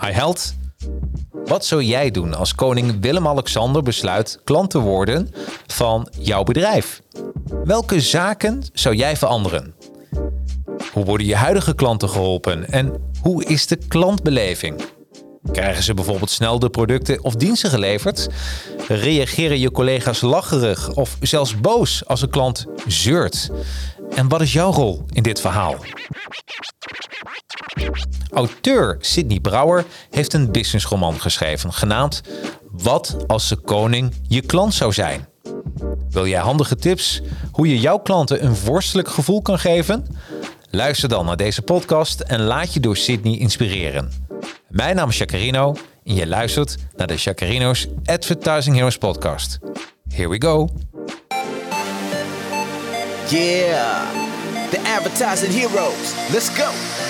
Hi held. Wat zou jij doen als koning Willem-Alexander besluit klant te worden van jouw bedrijf? Welke zaken zou jij veranderen? Hoe worden je huidige klanten geholpen en hoe is de klantbeleving? Krijgen ze bijvoorbeeld snel de producten of diensten geleverd? Reageren je collega's lacherig of zelfs boos als een klant zeurt? En wat is jouw rol in dit verhaal? Auteur Sidney Brouwer heeft een businessroman geschreven genaamd Wat als de koning je klant zou zijn? Wil jij handige tips hoe je jouw klanten een vorstelijk gevoel kan geven? Luister dan naar deze podcast en laat je door Sydney inspireren. Mijn naam is Jacarino en je luistert naar de Jacarino's Advertising Heroes podcast. Here we go. Yeah, the advertising heroes. Let's go.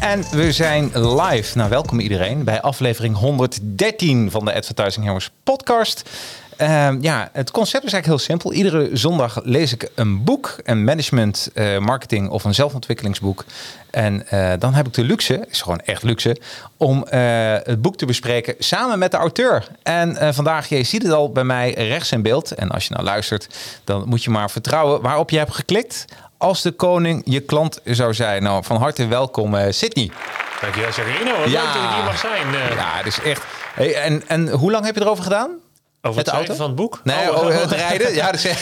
En we zijn live. Nou, welkom iedereen bij aflevering 113 van de Advertising Heroes podcast. Ehm, ja, het concept is eigenlijk heel simpel. Iedere zondag lees ik een boek, een management, eh, marketing of een zelfontwikkelingsboek. En eh, dan heb ik de luxe, is gewoon echt luxe, om eh, het boek te bespreken samen met de auteur. En vandaag, je ziet het al bij mij rechts in beeld. En als je nou luistert, dan moet je maar vertrouwen waarop je hebt geklikt als de koning je klant zou zijn. Nou, van harte welkom, uh, Sydney. Dankjewel, Serino. Wat ja. leuk dat ik hier mag zijn. Uh. Ja, het is echt... Hey, en, en hoe lang heb je erover gedaan? Over het, auto? van het boek? Nee, oh, oh het rijden. ja, dus...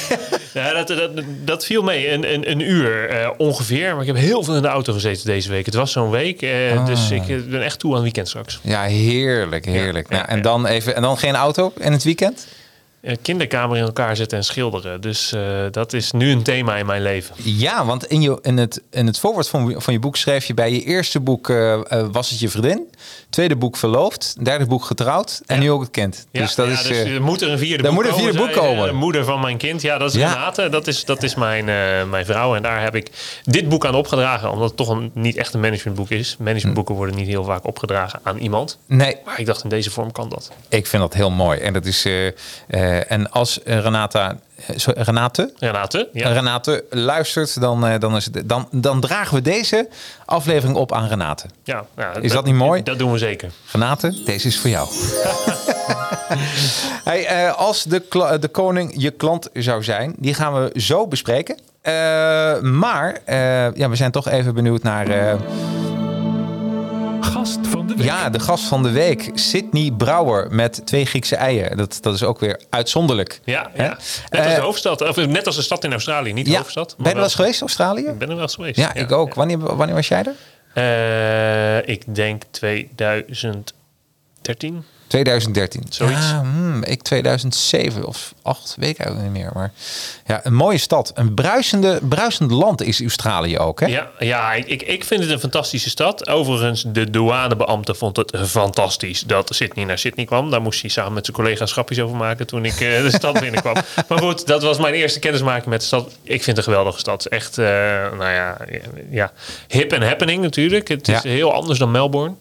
ja dat, dat, dat viel mee. Een, een, een uur uh, ongeveer. Maar ik heb heel veel in de auto gezeten deze week. Het was zo'n week. Uh, ah. Dus ik ben echt toe aan het weekend straks. Ja, heerlijk, heerlijk. Ja, nou, en, Dan even, en dan geen auto in het weekend? Kinderkamer in elkaar zetten en schilderen. Dus uh, dat is nu een thema in mijn leven. Ja, want in, je, in, het, in het voorwoord van, van je boek schreef je bij je eerste boek uh, Was het je vriendin? Tweede boek Verloofd. Derde boek Getrouwd. En nu ook het kind. Ja, dus dat ja, is, dus er moet er een vierde boek moet een vierde boek komen. De moeder van mijn kind. Ja, dat is Renate. Dat is, dat is mijn, mijn vrouw. En daar heb ik dit boek aan opgedragen. Omdat het toch een, niet echt een managementboek is. Managementboeken hm. worden niet heel vaak opgedragen aan iemand. Nee. Maar ik dacht in deze vorm kan dat. Ik vind dat heel mooi. En dat is... Eh, en als Renata, eh, Renate, Renate, ja. Renate luistert, dan, uh, dan, is het, dan, dan dragen we deze aflevering op aan Renate. Ja, ja is dat, niet mooi? Dat doen we zeker. Renate, deze is voor jou. hey, als de, de koning je klant zou zijn, die gaan we zo bespreken. maar ja, we zijn toch even benieuwd naar gast van de week. Ja, de gast van de week. Sydney Brouwer met twee Griekse eieren. Dat, dat is ook weer uitzonderlijk. Ja, ja. net als de eh, hoofdstad. Of net als de stad in Australië, niet de ja. hoofdstad. Ben je wel eens geweest, Australië? Ik ben er wel eens geweest. Ja, ik ook. Wanneer, wanneer was jij er? Uh, ik denk 2013. 2013. Zoiets. Ja, hmm, ik 2007 of 8, weet ik eigenlijk niet meer. Maar ja, een mooie stad. Een bruisende, bruisend land is Australië ook, hè? Ja, ja ik, ik vind het een fantastische stad. Overigens, de douanebeambte vond het fantastisch dat Sydney naar Sydney kwam. Daar moest hij samen met zijn collega's grapjes over maken toen ik uh, de stad binnenkwam. maar goed, dat was mijn eerste kennismaking met de stad. Ik vind het een geweldige stad. Echt, uh, nou ja, ja, hip en happening natuurlijk. Het is heel anders dan Melbourne.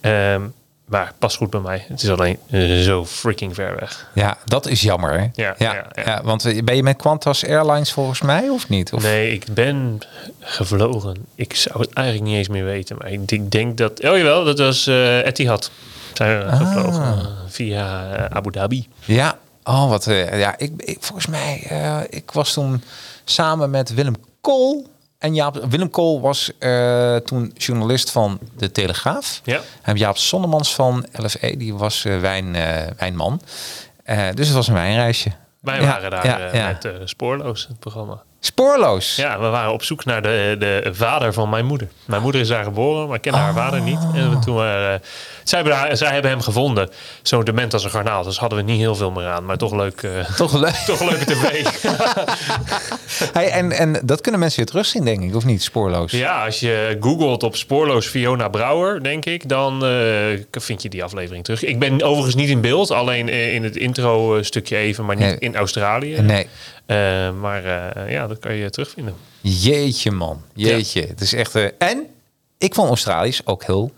Um, maar pas goed bij mij. Het is alleen zo freaking ver weg. Ja, dat is jammer. Hè? Ja, ja, ja, want eh, ben je met Qantas Airlines volgens mij of niet? Of? Nee, ik ben gevlogen. Ik zou het eigenlijk niet eens meer weten. Maar ik denk dat... Oh jawel, dat was uh, Etihad. Zijn we ah. gevlogen via Abu Dhabi. Ja, oh wat... ja, ik, ik, volgens mij... ik was toen samen met Willem Kool en Jaap, Willem Kool was uh, toen journalist van De Telegraaf. Ja. En Jaap Sonnemans van LFE, die was uh, wijn, uh, wijnman. Eh, dus het was een wijnreisje. Wij Ja, waren daar ja, eh, ja. met eh, Spoorloos, het programma. Spoorloos. Ja, we waren op zoek naar de, de vader van mijn moeder. Mijn moeder is daar geboren, maar ik kende haar vader niet. En we toen waren, eh, zij, hebben zij hebben hem gevonden. Zo dement als een garnaal. Dus hadden we niet heel veel meer aan. Maar toch leuk. eh, Toch leuk. toch leuke tv. Hey, en, en dat kunnen mensen weer terugzien, denk ik, of niet? Spoorloos. ja, als je googelt op spoorloos Fiona Brouwer, denk ik, dan eh, vind je die aflevering terug. Ik ben overigens niet in beeld, alleen eh, in het intro stukje even, maar niet Nee. in Australië. Nee. Maar ja, dat kan je terugvinden. Jeetje, man. Jeetje. Het is echt... en ik vond Australisch ook heel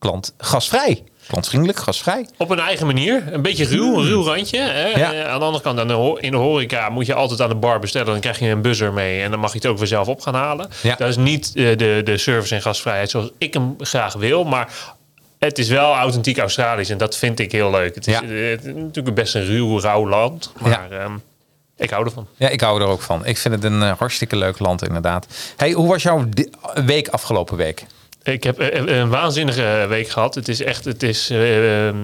klantgastvrij. Klantvriendelijk, gastvrij. Op een eigen manier. Een beetje ruw, een ruw randje. Hè? Ja. Eh, aan de andere kant, in de horeca moet je altijd aan de bar bestellen. Dan krijg je een buzzer mee en dan mag je het ook weer zelf op gaan halen. Ja. Dat is niet eh, de, de service en gastvrijheid zoals ik hem graag wil. Maar het is wel authentiek Australisch en dat vind ik heel leuk. Het is, Ja. eh, het is natuurlijk best een ruw, rauw land. Maar ehm, ik hou ervan. Ja, ik hou er ook van. Ik vind het een hartstikke leuk land, inderdaad. Hey, hoe was jouw week afgelopen week? Ik heb eh, een waanzinnige week gehad. Het is echt, het is, eh, eh,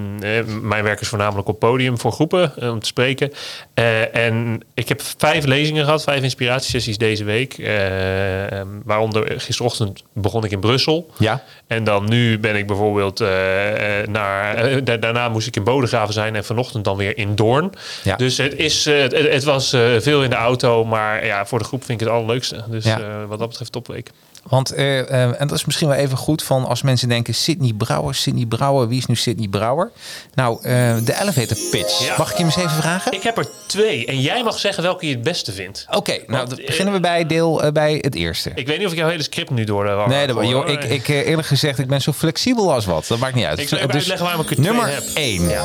mijn werk is voornamelijk op podium voor groepen eh, om te spreken. Eh, en ik heb vijf lezingen gehad, vijf inspiratiesessies deze week. Eh, eh, waaronder gisterochtend begon ik in Brussel. Ja. En dan nu ben ik bijvoorbeeld eh, eh, naar. eh, da- daarna moest ik in Bodegraven zijn en vanochtend dan weer in Doorn. Ja. Dus het, is, eh, het, het was eh, veel in de auto, maar ja, voor de groep vind ik het allerleukste. Dus Ja. eh, wat dat betreft topweek. Want, eh, eh, en dat is misschien wel even goed van als mensen denken... Sydney Brouwer, Sydney Brouwer, wie is nu Sydney Brouwer? Nou, eh, de elevator pitch. Ja. Mag ik je hem eens even vragen? Ik heb er twee en jij mag zeggen welke je het beste vindt. Oké, nou dan beginnen we bij deel bij het eerste. Ik weet niet of ik jouw hele script nu door de nee, dat, joh, ik, ik eerlijk gezegd, ik ben zo flexibel als wat. Dat maakt niet uit. Ik zal even uitleggen waarom ik er nummer heb. 1. Ja.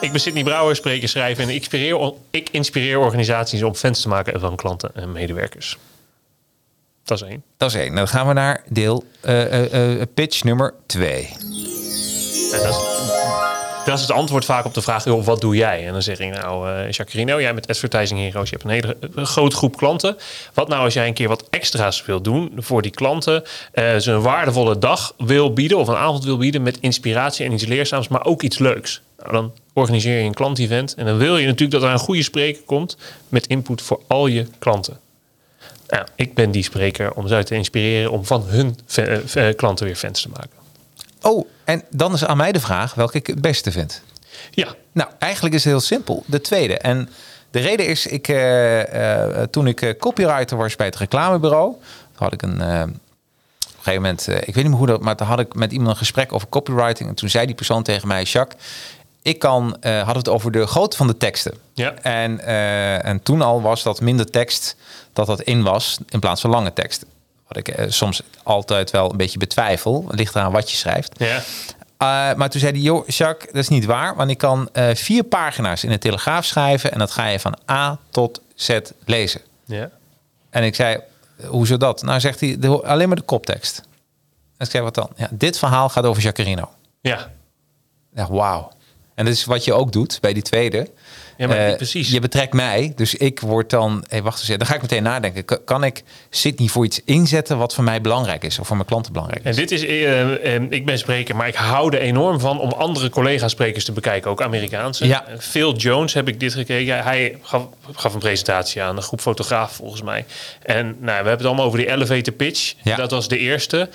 Ik ben Sidney Brouwer, spreker, schrijver en ik inspireer, ik inspireer organisaties om fans te maken van klanten en medewerkers. Dat is één. Dat is één. Dan gaan we naar deel eh, eh, eh, pitch nummer 2. En dat, is, dat is het antwoord vaak op de vraag, joh, wat doe jij? En dan zeg ik, nou, Jacarino, jij met Advertising Heroes, je hebt een hele grote groep klanten. Wat nou als jij een keer wat extra's wil doen voor die klanten? ze een waardevolle dag wil bieden of een avond wil bieden met inspiratie en iets leerzaams, maar ook iets leuks. Nou, dan organiseer je een klantevent en dan wil je natuurlijk dat er een goede spreker komt met input voor al je klanten. Nou, ik ben die spreker om ze te inspireren om van hun fa- eh, klanten weer fans te maken. Oh, en dan is aan mij de vraag welke ik het beste vind. Ja, Nou, eigenlijk is het heel simpel. De tweede. En de reden is, ik, eh, eh, toen ik eh, copywriter was bij het reclamebureau, had ik een. eh, op een gegeven moment, eh, ik weet niet meer hoe dat, maar toen had ik met iemand een gesprek over copywriting. En toen zei die persoon tegen mij, Jacques, ik kan, eh had het over de grootte van de teksten. Ja. En, eh, en toen al was dat minder tekst, dat dat in was in plaats van lange teksten. Wat ik eh, soms altijd wel een beetje betwijfel. Het ligt eraan wat je schrijft. ja. Uh, maar toen zei hij, joh, Jacques, dat is niet waar. Want ik kan vier pagina's in de Telegraaf schrijven... en dat ga je van A tot Z lezen. ja. En ik zei, hoezo dat? Nou, zegt hij, de, alleen maar de koptekst. En ik zei, wat dan? Ja, dit verhaal gaat over Jacarino. Ja, Ja, wauw. En dat is wat je ook doet bij die tweede. Ja, maar Eh, precies. Je betrekt mij, dus ik word dan... Hey, wacht eens, dan ga ik meteen nadenken. Kan ik Sydney voor iets inzetten wat voor mij belangrijk is... of voor mijn klanten belangrijk En is? dit is, eh, ik ben spreker, maar ik hou er enorm van om andere collega-sprekers te bekijken, ook Amerikaanse. Ja. Phil Jones heb ik dit gekeken. Hij gaf, gaf een presentatie aan een groep fotografen volgens mij. En nou, we hebben het allemaal over die elevator pitch. Ja. Dat was de eerste.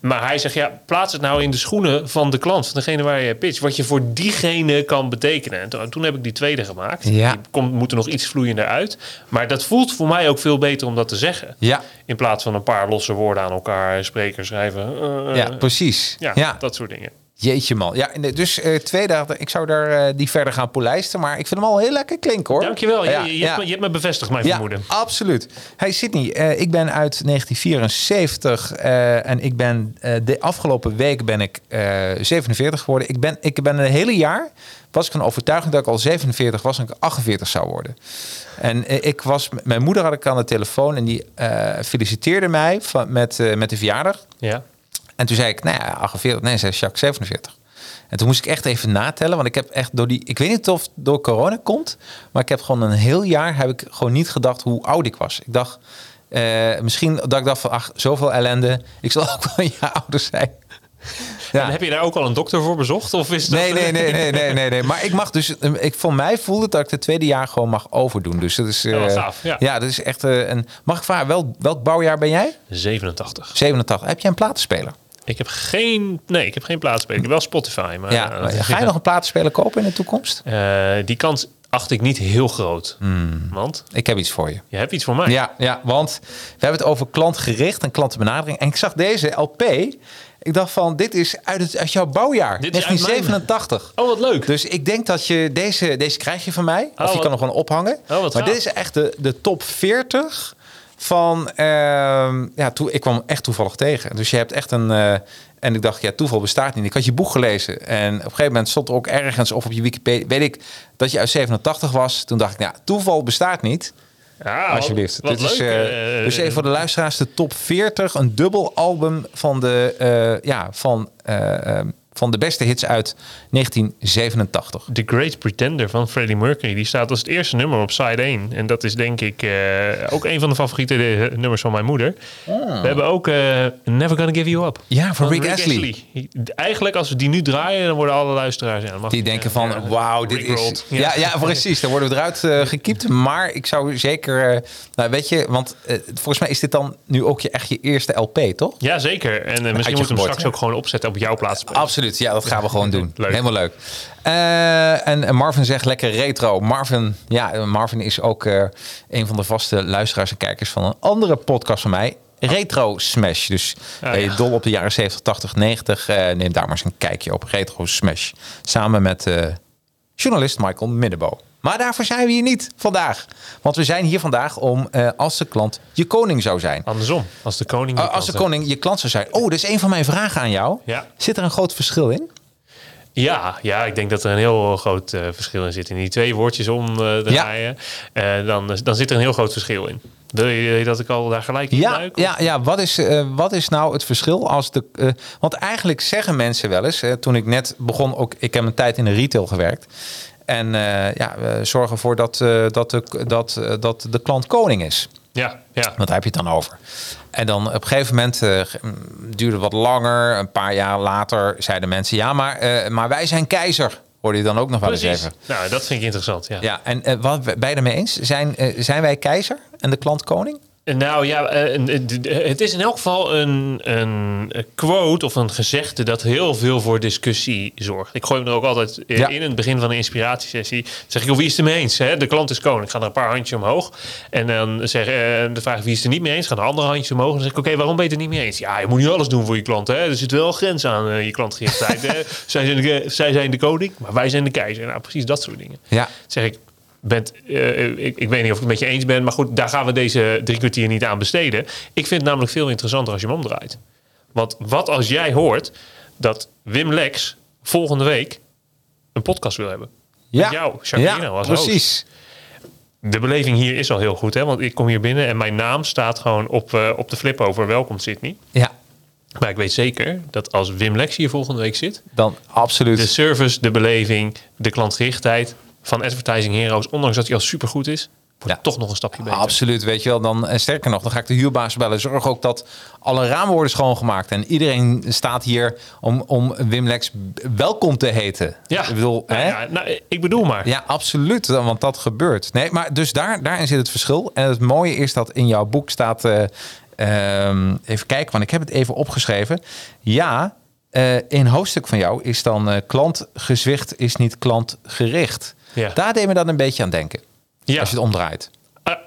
Maar hij zegt, ja, plaats het nou in de schoenen van de klant, van degene waar je pitch, wat je voor diegene kan betekenen. En toen, toen heb ik die tweede gemaakt. Ja. Die komt, moet er nog iets vloeiender uit. Maar dat voelt voor mij ook veel beter om dat te zeggen. Ja, In plaats van een paar losse woorden aan elkaar spreken, schrijven. eh, ja, precies. ja, ja. dat soort dingen. Jeetje man. Ja, eh, dus eh, twee dagen. Ik zou daar eh, die verder gaan polijsten. Maar ik vind hem al heel lekker klinken hoor. Dankjewel. Je, Ja, je, je, ja. hebt me, je hebt me bevestigd, mijn Ja, vermoeden. absoluut. Hey Sydney, ik ben uit 1974 eh, en ik ben de afgelopen week ben ik eh 47 geworden. Ik ben, ik ben een hele jaar was ik van overtuiging dat ik al 47 was en ik 48 zou worden. En ik was, mijn moeder had ik aan de telefoon en die feliciteerde mij van, met, met de verjaardag. Ja. En toen zei ik, nou ja, 48. Nee, zei Jacques, 47. En toen moest ik echt even natellen, want ik heb echt door die, ik weet niet of het door corona komt, maar ik heb gewoon een heel jaar heb ik gewoon niet gedacht hoe oud ik was. Ik dacht, eh, misschien dat ik dacht van, ach, zoveel ellende, ik zal ook wel een jaar ouder zijn. Ja. En heb je daar ook al een dokter voor bezocht? Of is dat, Nee, nee, nee, nee, nee, nee, nee. Maar ik mag dus, eh, ik, voor mij voelde het dat ik het tweede jaar gewoon mag overdoen. Dus dat is, Ja, wat eh, gaaf, ja. dat is echt een. Mag ik vragen, wel, welk bouwjaar ben jij? 87. 87. Heb jij een platenspeler? Ik heb geen, nee, ik heb geen plaatsspelen. Ik heb wel Spotify, maar Ja. eh, Ga je nog een platenspeler kopen in de toekomst? eh, die kans acht ik niet heel groot. Hmm. Want Ik heb iets voor je. je hebt iets voor mij. Ja, ja, want we hebben het over klantgericht en klantenbenadering. En ik zag deze LP. Ik dacht van, dit is uit, het, uit jouw bouwjaar. Dit is uit 1987. Oh, wat leuk. Dus ik denk dat je deze, deze krijg je van mij. Of Oh, je wat- kan hem gewoon ophangen. Oh, maar dit is echt de, de top 40 van... ehm, ja, toe, ik kwam echt toevallig tegen. Dus je hebt echt een... eh, en ik dacht, ja, toeval bestaat niet. Ik had je boek gelezen. En op een gegeven moment stond er ook ergens... of op je Wikipedia, weet ik, dat je uit 87 was. Toen dacht ik, ja, toeval bestaat niet. Ja, Alsjeblieft. Wat, leuk. eh, eh, dus even voor de luisteraars, de top 40. Een dubbel album van de, ja, van, eh, eh, van de beste hits uit 1987. The Great Pretender van Freddie Mercury. Die staat als het eerste nummer op side 1. En dat is denk ik eh, ook een van de favoriete eh, nummers van mijn moeder. We hebben ook eh, Never Gonna Give You Up. Ah. Ja, van Rick Astley. Astley. Eigenlijk als we die nu draaien, dan worden alle luisteraars... Ja, mag Die denken van, ja, wauw, dit is... Ja, ja, precies. Dan worden we eruit eh, gekiept. Maar ik zou zeker... nou, weet je, want volgens mij is dit dan nu ook je, echt je eerste LP, toch? Ja, zeker. En misschien moeten we hem straks ook gewoon opzetten op jouw plaats. Absoluut, ja, dat gaan we gewoon doen. Leuk. Helemaal leuk. Eh, en en Marvin zegt lekker retro. Marvin, ja, Marvin is ook eh, een van de vaste luisteraars en kijkers van een andere podcast van mij. Retro Smash. Dus Ah, ja. dol op de jaren 70, 80, 90. eh, neem daar maar eens een kijkje op. Retro Smash. Samen met eh, journalist Michael Middebo. Maar daarvoor zijn we hier niet vandaag. Want we zijn hier vandaag om, eh, als de klant je koning zou zijn. Andersom, als de koning... Uh, je als de koning je klant zou zijn. Oh, dat is een van mijn vragen aan jou. Ja. Zit er een groot verschil in? Ja, ja, ik denk dat er een heel groot eh, verschil in zit. In die twee woordjes om eh draaien, eh, dan, dan zit er een heel groot verschil in. Wil je dat ik al daar gelijk in Ja, duik? ja, ja. Wat, is, eh, wat is nou het verschil als de. eh, want eigenlijk zeggen mensen wel eens, eh, toen ik net begon, ook ik heb een tijd in de retail gewerkt. En eh, ja, we zorgen ervoor dat, eh, dat, de, dat, eh, dat de klant koning is. ja, ja. Want daar heb je het dan over. En dan op een gegeven moment mm, duurde wat langer. Een paar jaar later zeiden mensen: ja, maar, maar wij zijn keizer. Hoorde je dan ook nog wel eens even? Nou, dat vind ik interessant. Ja. Ja, en wat ben je ermee eens? Zijn, zijn wij keizer en de klant koning? Nou ja, eh, het is in elk geval een, een quote of een gezegde dat heel veel voor discussie zorgt. Ik gooi hem er ook altijd eh, Ja. in het begin van een inspiratiesessie. Zeg ik, oh, wie is het er mee eens? Hè? De klant is koning. Ik ga er een paar handjes omhoog. En dan zeg eh, de vraag wie is het er niet mee eens? Gaan er andere handjes omhoog. En dan zeg ik, oké, waarom ben je het er niet mee eens? Ja, je moet niet alles doen voor je klant. Hè? Er zit wel een grens aan eh, je klantgerichtheid. zij, zijn de, zij zijn de koning, maar wij zijn de keizer. Nou, precies dat soort dingen Ja, zeg ik, bent, eh, ik, ik weet niet of ik het met je eens ben, maar goed, daar gaan we deze drie kwartier niet aan besteden. Ik vind het namelijk veel interessanter als je hem omdraait. Want wat als jij hoort dat Wim Lex volgende week een podcast wil hebben? ja. Met jou, Jacqueline, ja als host. precies. De beleving hier is al heel goed, hè? want ik kom hier binnen en mijn naam staat gewoon op, eh, op de flip over welkom Sydney. Ja, Maar ik weet zeker dat als Wim Lex hier volgende week zit, dan absoluut. de service, de beleving, de klantgerichtheid van Advertising Heroes, ondanks dat hij al supergoed is, wordt Ja. toch nog een stapje beter. Absoluut, weet je wel. Dan, en sterker nog, dan ga ik de huurbaas bellen. Zorg ook dat alle ramen worden schoongemaakt. En iedereen staat hier om, om Wim Lex welkom te heten. Ja, Ik bedoel, hè? ja, nou, ik bedoel maar. Ja, absoluut. Want dat gebeurt. Nee, maar dus daar, daarin zit het verschil. En het mooie is dat in jouw boek staat. eh, ehm, even kijken, want ik heb het even opgeschreven. Ja, eh, in een hoofdstuk van jou is dan eh, klantgezwicht is niet klantgericht. Ja. Daar deed me dan een beetje aan denken. Ja. Als je het omdraait.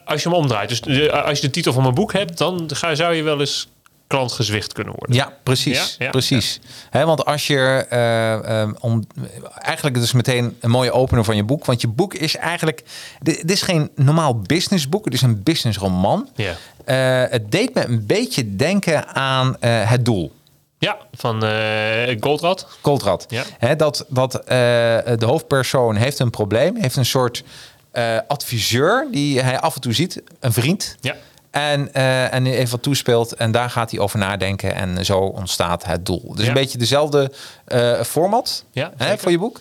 Als je hem omdraait. Dus eh, als je de titel van mijn boek hebt, dan ga, zou je wel eens klantgezwicht kunnen worden. Ja, precies. Ja, ja, precies. Hè, want als je eh, eh, om, eigenlijk het is meteen een mooie opener van je boek, want je boek is eigenlijk dit, is geen normaal businessboek, het is een businessroman. Ja. Eh, het deed me een beetje denken aan het doel. Ja, van eh Goldrad. Coltrad. Ja. Hè, dat dat eh, de hoofdpersoon heeft een probleem, heeft een soort eh, adviseur die hij af en toe ziet, een vriend. Ja. En, eh, en even wat toespeelt. En daar gaat hij over nadenken. En zo ontstaat het doel. Dus Ja. een beetje dezelfde format Ja, hè, voor je boek.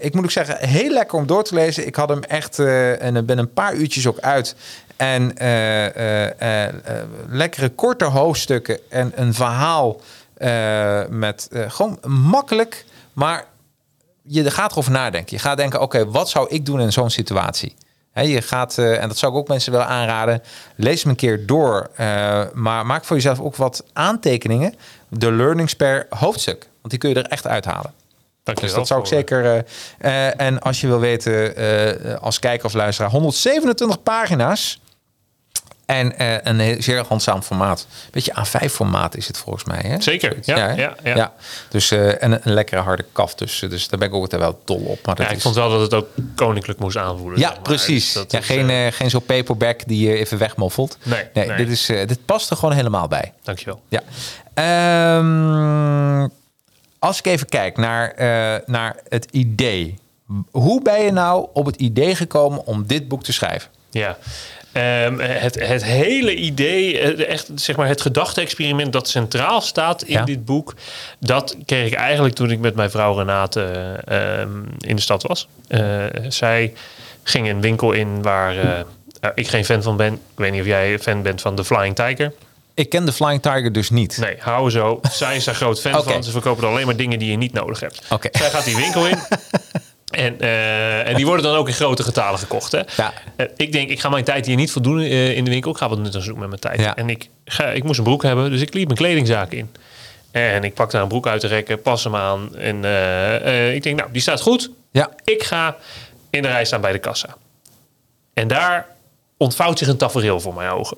Ik moet ook zeggen, heel lekker om door te lezen. Ik had hem echt en ben een paar uurtjes ook uit. En eh, eh, eh, lekkere korte hoofdstukken en een verhaal. Met gewoon makkelijk, maar je gaat erover nadenken. Je gaat denken, oké, wat zou ik doen in zo'n situatie? Je gaat, en dat zou ik ook mensen willen aanraden, lees hem een keer door. maar maak voor jezelf ook wat aantekeningen. De learnings per hoofdstuk. Want die kun je er echt uithalen. Dank je Dus dat zou ik zeker. eh, en als je wil weten, als kijker of luisteraar, 127 pagina's. En eh, een zeer handzaam formaat. Beetje A5-formaat is het volgens mij. Hè? Zeker, ja, ja, ja. Dus, eh, en een, een lekkere harde kaf. Dus, dus daar ben ik ook wel dol op. Maar dat Ja, ik vond wel dat het ook koninklijk moest aanvoelen. Ja, precies. Dus ja, is, geen, eh, eh, geen zo'n paperback die je even wegmoffelt. Nee, nee, nee. Dit, is, eh, dit past er gewoon helemaal bij. Dankjewel. Ja. Ehm, als ik even kijk naar, eh, naar het idee. Hoe ben je nou op het idee gekomen om dit boek te schrijven? Ja. Ehm, het, het hele idee, eh, echt zeg maar het gedachte-experiment dat centraal staat in Ja. dit boek, dat kreeg ik eigenlijk toen ik met mijn vrouw Renate ehm, in de stad was. Eh, zij ging een winkel in waar eh, ik geen fan van ben. Ik weet niet of jij fan bent van The Flying Tiger. Ik ken de Flying Tiger dus niet. Nee, hou zo. Zij is daar groot fan van. Ze verkopen alleen maar dingen die je niet nodig hebt. Zij gaat die winkel in. En, eh, en die worden dan ook in grote getalen gekocht. Hè? Ja. Eh, ik denk, ik ga mijn tijd hier niet voldoen eh, in de winkel. Ik ga wat nut aan zoeken met mijn tijd. Ja. En ik, ga, ik moest een broek hebben, dus ik liep mijn kledingzaak in. En ik pak daar een broek uit te rekken, pas hem aan. En ik denk, nou, die staat goed. Ja. Ik ga in de rij staan bij de kassa. En daar ontvouwt zich een tafereel voor mijn ogen.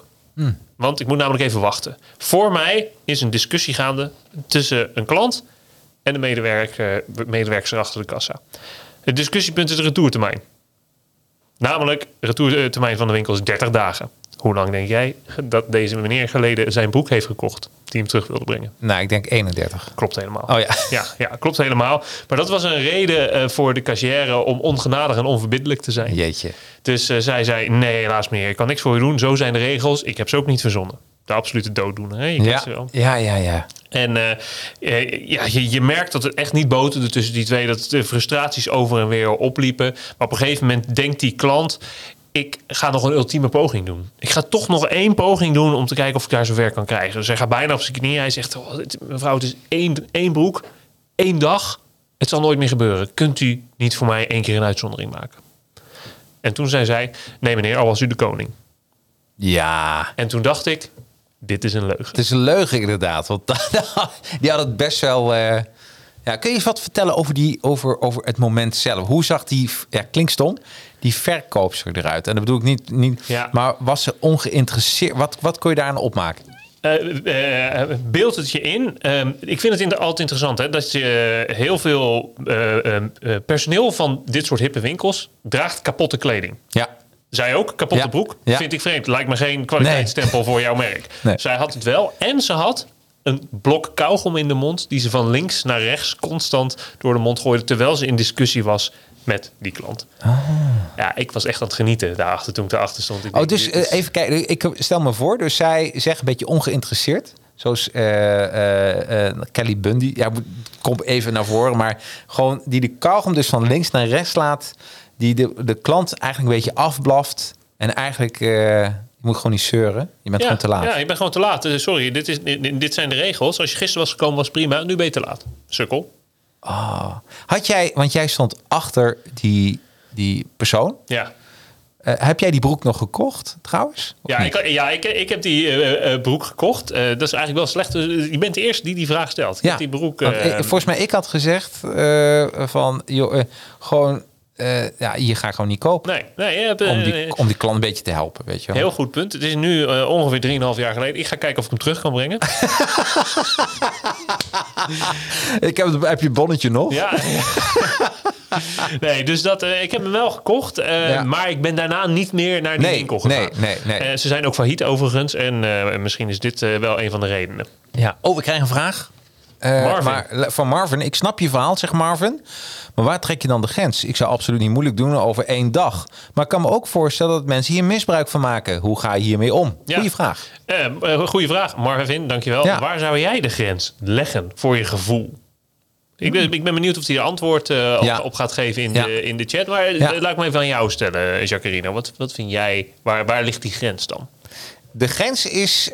Want ik moet namelijk even wachten. Voor mij is een discussie gaande tussen een klant en de medewerker, medewerker achter de kassa. Het discussiepunt is de retourtermijn. Namelijk, de retourtermijn van de winkel is 30 dagen. Hoe lang denk jij dat deze meneer geleden zijn broek heeft gekocht die hem terug wilde brengen? Nou, ik denk 31. Klopt helemaal. Oh ja. Ja, ja klopt helemaal. Maar dat was een reden eh, voor de cashier om ongenadig en onverbiddelijk te zijn. Jeetje. Dus eh, zij zei, nee helaas meneer, ik kan niks voor u doen. Zo zijn de regels. Ik heb ze ook niet verzonnen. De absolute dooddoener. Hè? Je Ja, ze wel. ja, ja, ja. En eh, eh, ja, je, je merkt dat het echt niet boterde tussen die twee. Dat de frustraties over en weer opliepen. Maar op een gegeven moment denkt die klant... ik ga nog een ultieme poging doen. Ik ga toch nog één poging doen om te kijken of ik daar zover kan krijgen. Dus hij gaat bijna op zijn knieën. Hij zegt, oh, dit- mevrouw, het is één, één broek, één dag. Het zal nooit meer gebeuren. Kunt u niet voor mij één keer een uitzondering maken? En toen zei zij, nee meneer, al was u de koning. Ja. En toen dacht ik, dit is een leugen. Het is een leugen inderdaad. Want die had het best wel... eh, ja, kun je eens wat vertellen over, die, over, over het moment zelf? Hoe zag die, ja, klinkt stom, die verkoopster eruit? En dat bedoel ik niet... niet Ja. Maar was ze ongeïnteresseerd? Wat, wat kon je daaraan opmaken? Eh, eh, beeld het je in. Ehm, ik vind het in- altijd interessant hè, dat je heel veel personeel van dit soort hippe winkels draagt kapotte kleding. Ja. Zij ook, kapotte Ja. broek. Ja. Vind ik vreemd. Lijkt me geen kwaliteitsstempel voor jouw merk. Nee. Zij had het wel. En ze had een blok kauwgom in de mond... die ze van links naar rechts constant door de mond gooide... terwijl ze in discussie was met die klant. Ja, ik was echt aan het genieten daarachter toen ik daarachter stond. Ik Oh, denk, dus is- eh, even kijken. Ik stel me voor, dus zij zegt een beetje ongeïnteresseerd. Zoals eh, eh, Kelly Bundy. Ja, kom even naar voren. Maar gewoon die de kauwgom dus van links naar rechts laat. Die de, de klant eigenlijk een beetje afblaft. En eigenlijk, eh, je moet gewoon niet zeuren. Je bent gewoon te laat. Ja, je bent gewoon te laat. Eh, Sorry, dit, is, dit, dit zijn de regels. Als je gisteren was gekomen, was prima. Nu ben je te laat. Sukkel. Ah. Had jij, want jij stond achter die, die persoon. Ja. Eh, heb jij die broek nog gekocht trouwens? Ja, niet? ik, ja ik, ik heb die broek gekocht. Dat is eigenlijk wel slecht. Dus Je bent de eerste die die vraag stelt. Ik Ja, heb die broek... ik- volgens mij, ik had gezegd van, joh, gewoon, eh, ja, hier ga ik gewoon niet kopen. nee, nee, je hebt, eh, om, die, om die klant een beetje te helpen, weet je wel. Heel goed punt. Het is nu eh, ongeveer 3,5 jaar geleden. Ik ga kijken of ik hem terug kan brengen. Ik heb, heb je bonnetje nog? Ja. nee, dus dat, eh, ik heb hem wel gekocht. eh, Ja. Maar ik ben daarna niet meer naar die Nee, winkel gegaan. nee, nee, nee. Eh, ze zijn ook failliet overigens. En eh, misschien is dit eh, wel een van de redenen. Ja. Oh, we krijgen een vraag. Eh, Marvin. Maar, van Marvin. Ik snap je verhaal, zegt Marvin. Maar waar trek je dan de grens? Ik zou absoluut niet moeilijk doen over één dag. Maar ik kan me ook voorstellen dat mensen hier misbruik van maken. Hoe ga je hiermee om? Ja. Goeie vraag. Eh, goeie vraag, Marvin, dankjewel. Ja. Waar zou jij de grens leggen voor je gevoel? Ik ben, ik ben benieuwd of hij er antwoord eh, op, Ja. op gaat geven in, de, in de chat. Maar laat ik me even aan jou stellen, Jacarino. Wat, wat vind jij, waar, waar ligt die grens dan? De grens is,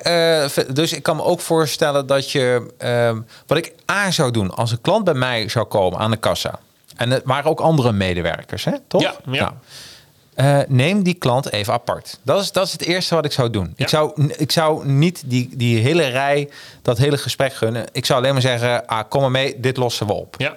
dus ik kan me ook voorstellen dat je, ehm, wat ik A zou doen als een klant bij mij zou komen aan de kassa. En het waren ook andere medewerkers, hè? toch? Ja, ja. Nou, eh, neem die klant even apart. Dat is, dat is het eerste wat ik zou doen. Ja. Ik, zou, ik zou niet die, die hele rij, dat hele gesprek gunnen. Ik zou alleen maar zeggen, ah, kom maar mee, dit lossen we op. Ja,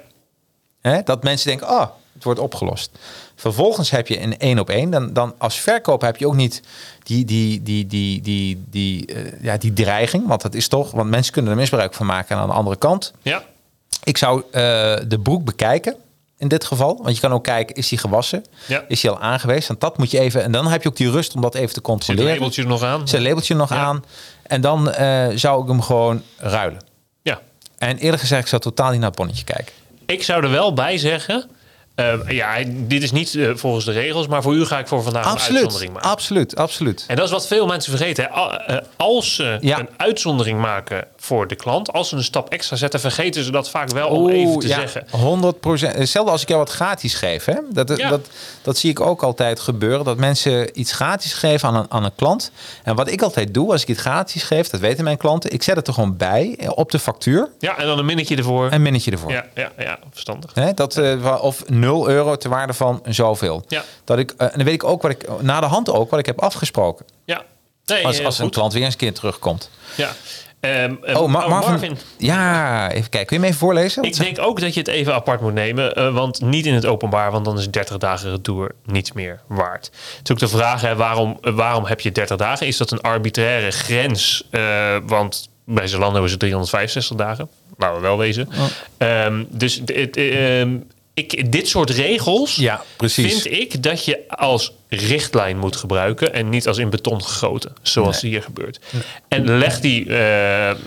Hè? Dat mensen denken, oh, het wordt opgelost. Vervolgens heb je een één op één. Dan, dan als verkoper heb je ook niet die, die, die, die, die, die, eh, ja, die dreiging. Want dat is toch, want mensen kunnen er misbruik van maken. En aan de andere kant, ja, ik zou eh, de broek bekijken. In dit geval. Want je kan ook kijken, is die gewassen? Ja. Is die al aangewezen? Want dat moet je even. En dan heb je ook die rust om dat even te controleren. het labeltje er nog aan? Het labeltje nog Ja. aan. En dan eh, zou ik hem gewoon ruilen. Ja. En eerlijk gezegd, ik zou totaal niet naar het bonnetje kijken. Ik zou er wel bij zeggen... eh, ja, dit is niet eh, volgens de regels, maar voor u ga ik voor vandaag een uitzondering maken. absoluut, absoluut. En dat is wat veel mensen vergeten. hè. Eh, Als ze Ja. een uitzondering maken voor de klant, als ze een stap extra zetten, vergeten ze dat vaak wel om even te ja, zeggen. 100 procent. Hetzelfde als ik jou wat gratis geef. Hè? Dat, Ja. dat, dat zie ik ook altijd gebeuren. Dat mensen iets gratis geven aan een, aan een klant. En wat ik altijd doe als ik iets gratis geef, dat weten mijn klanten. Ik zet het er gewoon bij op de factuur. Ja, en dan een minnetje ervoor. Een minnetje ervoor. Ja, ja, ja, verstandig. Hè, dat, of 0 euro ter waarde van zoveel. Ja. Dat ik, eh, en dan weet ik ook wat ik na de hand ook wat ik heb afgesproken. Ja. Nee, Als, eh, als een klant weer eens een keer terugkomt. Ja. Ehm, ehm, Oh, Ma- oh, Marvin, Ja, even kijken. Kun je me even voorlezen? Ik denk ook dat je het even apart moet nemen. eh, want niet in het openbaar, want dan is 30 dagen retour niets meer waard. Het is ook de vraag, hè, waarom, waarom heb je 30 dagen? Is dat een arbitraire grens? Want bij Zalando is het 365 dagen. Laten we wel wezen. Oh. Ehm, dus het, ik, dit soort regels Ja, precies. vind ik dat je als richtlijn moet gebruiken en niet als in beton gegoten, zoals hier gebeurt. En leg die eh, eh,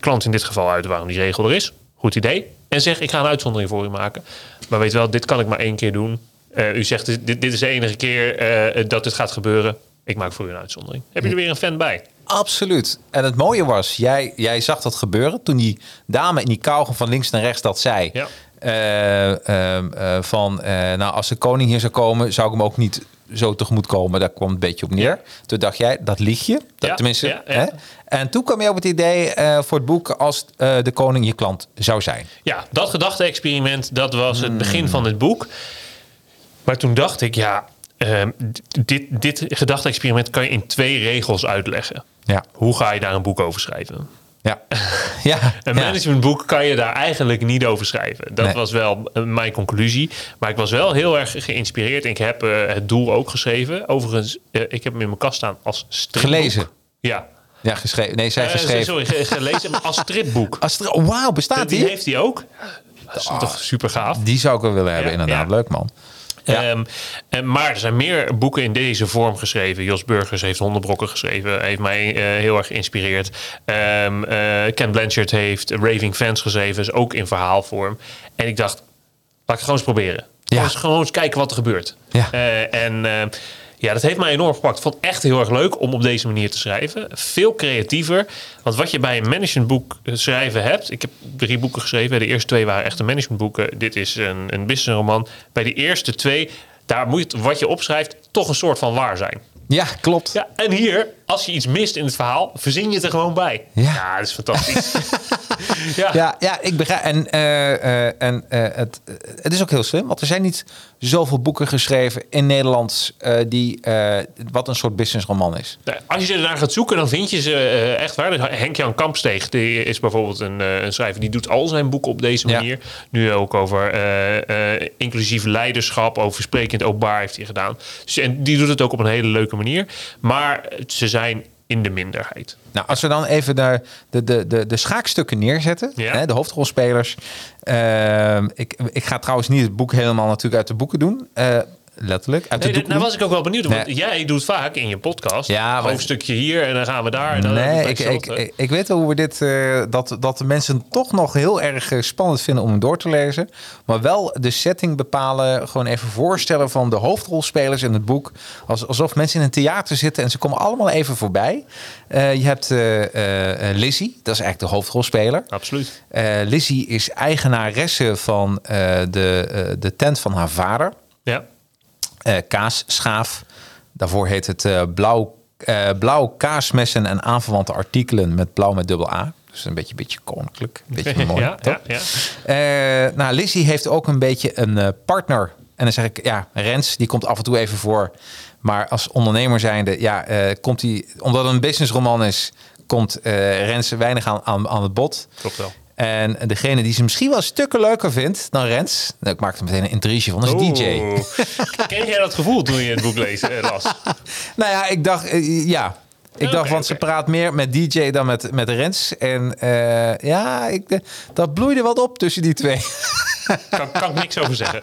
klant in dit geval uit waarom die regel er is. Goed idee. En zeg, ik ga een uitzondering voor u maken. Maar weet wel, dit kan ik maar één keer doen. Eh, u zegt, dit, dit is de enige keer dat dit gaat gebeuren. Ik maak voor u een uitzondering. Heb je er weer een fan bij? Absoluut. En het mooie was, jij, jij zag dat gebeuren toen die dame in die kauwgom van links naar rechts dat zei. Ja. Eh, ehm, eh, van, eh, nou, als de koning hier zou komen, zou ik hem ook niet zo tegemoet komen. Daar kwam het een beetje op neer. Ja. Toen dacht jij, dat lieg je. Dat, Ja, tenminste. ja. Hè? En toen kwam je op het idee voor het boek als de koning je klant zou zijn. Ja, dat gedachte-experiment, dat was het begin van het boek. Maar toen dacht ik, ja, ehm, dit, dit gedachte-experiment kan je in twee regels uitleggen. Ja. Hoe ga je daar een boek over schrijven? Ja. ja. Een managementboek kan je daar eigenlijk niet over schrijven. Dat Nee. was wel eh, mijn conclusie. Maar ik was wel heel erg geïnspireerd. Ik heb eh, het doel ook geschreven. Overigens, eh, ik heb hem in mijn kast staan als stripboek. Gelezen. Ja. Ja, geschreven. Nee, zij geschreven. sorry, ge- gelezen als stripboek. Als er, oh, wauw, bestaat Die die? heeft hij ook. Dat is toch super gaaf. Die zou ik wel willen hebben, Ja, inderdaad. ja. Leuk man. Ja. Ehm, en, maar er zijn meer boeken in deze vorm geschreven. Jos Burgers heeft Hondenbrokken geschreven. Heeft mij eh, heel erg geïnspireerd. Ehm, eh, Ken Blanchard heeft Raving Fans geschreven. Is ook in verhaalvorm. En ik dacht, laat ik het gewoon eens proberen. Ja. Gewoon, eens, kijken wat er gebeurt. Ja. Eh, en eh, ja, dat heeft mij enorm gepakt. Ik vond het echt heel erg leuk om op deze manier te schrijven. Veel creatiever. Want wat je bij een managementboek eh, schrijven hebt. Ik heb drie boeken geschreven. De eerste twee waren echte managementboeken. Dit is een, een businessroman. Bij de eerste twee, daar moet wat je opschrijft toch een soort van waar zijn. Ja, klopt. Ja, en hier, als je iets mist in het verhaal, verzin je het er gewoon bij. Ja. dat is fantastisch. ja. Ja, ja, ik begrijp. En, eh, eh, en eh, het, het is ook heel slim, want er zijn niet zoveel boeken geschreven in Nederlands eh, die wat een soort businessroman is. Als je ernaar gaat zoeken, dan vind je ze echt waar. Henk-Jan Kampsteeg die is bijvoorbeeld een, een schrijver... die doet al zijn boeken op deze Ja. manier. Nu ook over inclusief leiderschap... over sprekend openbaar heeft hij gedaan. Dus, en die doet het ook op een hele leuke manier. Maar ze zijn in de minderheid. Nou, als we dan even de, de, de, de, de schaakstukken neerzetten, Ja. hè, de hoofdrolspelers. Ehm, ik, ik ga trouwens niet het boek helemaal natuurlijk uit de boeken doen. eh, letterlijk, uit Nee, nou was ik ook wel benieuwd. Want Nee. jij doet vaak in je podcast... Ja, een hoofdstukje hier en dan gaan we daar. En dan Nee, ik, ik, ik, ik weet wel hoe we dit. eh, dat, dat de mensen toch nog heel erg eh, spannend vinden om hem door te lezen. Maar wel de setting bepalen. Gewoon even voorstellen van de hoofdrolspelers in het boek. Als, alsof mensen in een theater zitten en ze komen allemaal even voorbij. Eh, je hebt eh, Lizzie, dat is eigenlijk de hoofdrolspeler. Absoluut. Lizzie is eigenaresse van de, de tent van haar vader. Eh, Kaasschaaf. Daarvoor heet het eh, Blauw eh, blauw kaasmessen en aanverwante artikelen met blauw met dubbel A. Dus een beetje, beetje koninklijk. Een beetje mooi. ja, ja, ja. Nou, Lizzie heeft ook een beetje een partner. En dan zeg ik, ja, Rens, die komt af en toe even voor. Maar als ondernemer zijnde, ja, komt hij, omdat het een businessroman is, komt eh, Rens weinig aan, aan, aan het bod. Klopt wel. En degene die ze misschien wel stukken leuker vindt dan Rens, nou, ik maak er meteen een intrige van, is DJ. Oeh. Ken jij dat gevoel toen je het boek lees, eh, las? Nou ja, ik dacht, eh, ja. Ik dacht, want ze praat meer met DJ dan met, met Rens. En eh, ja, ik, dat bloeide wat op tussen die twee. Kan, kan ik niks over zeggen.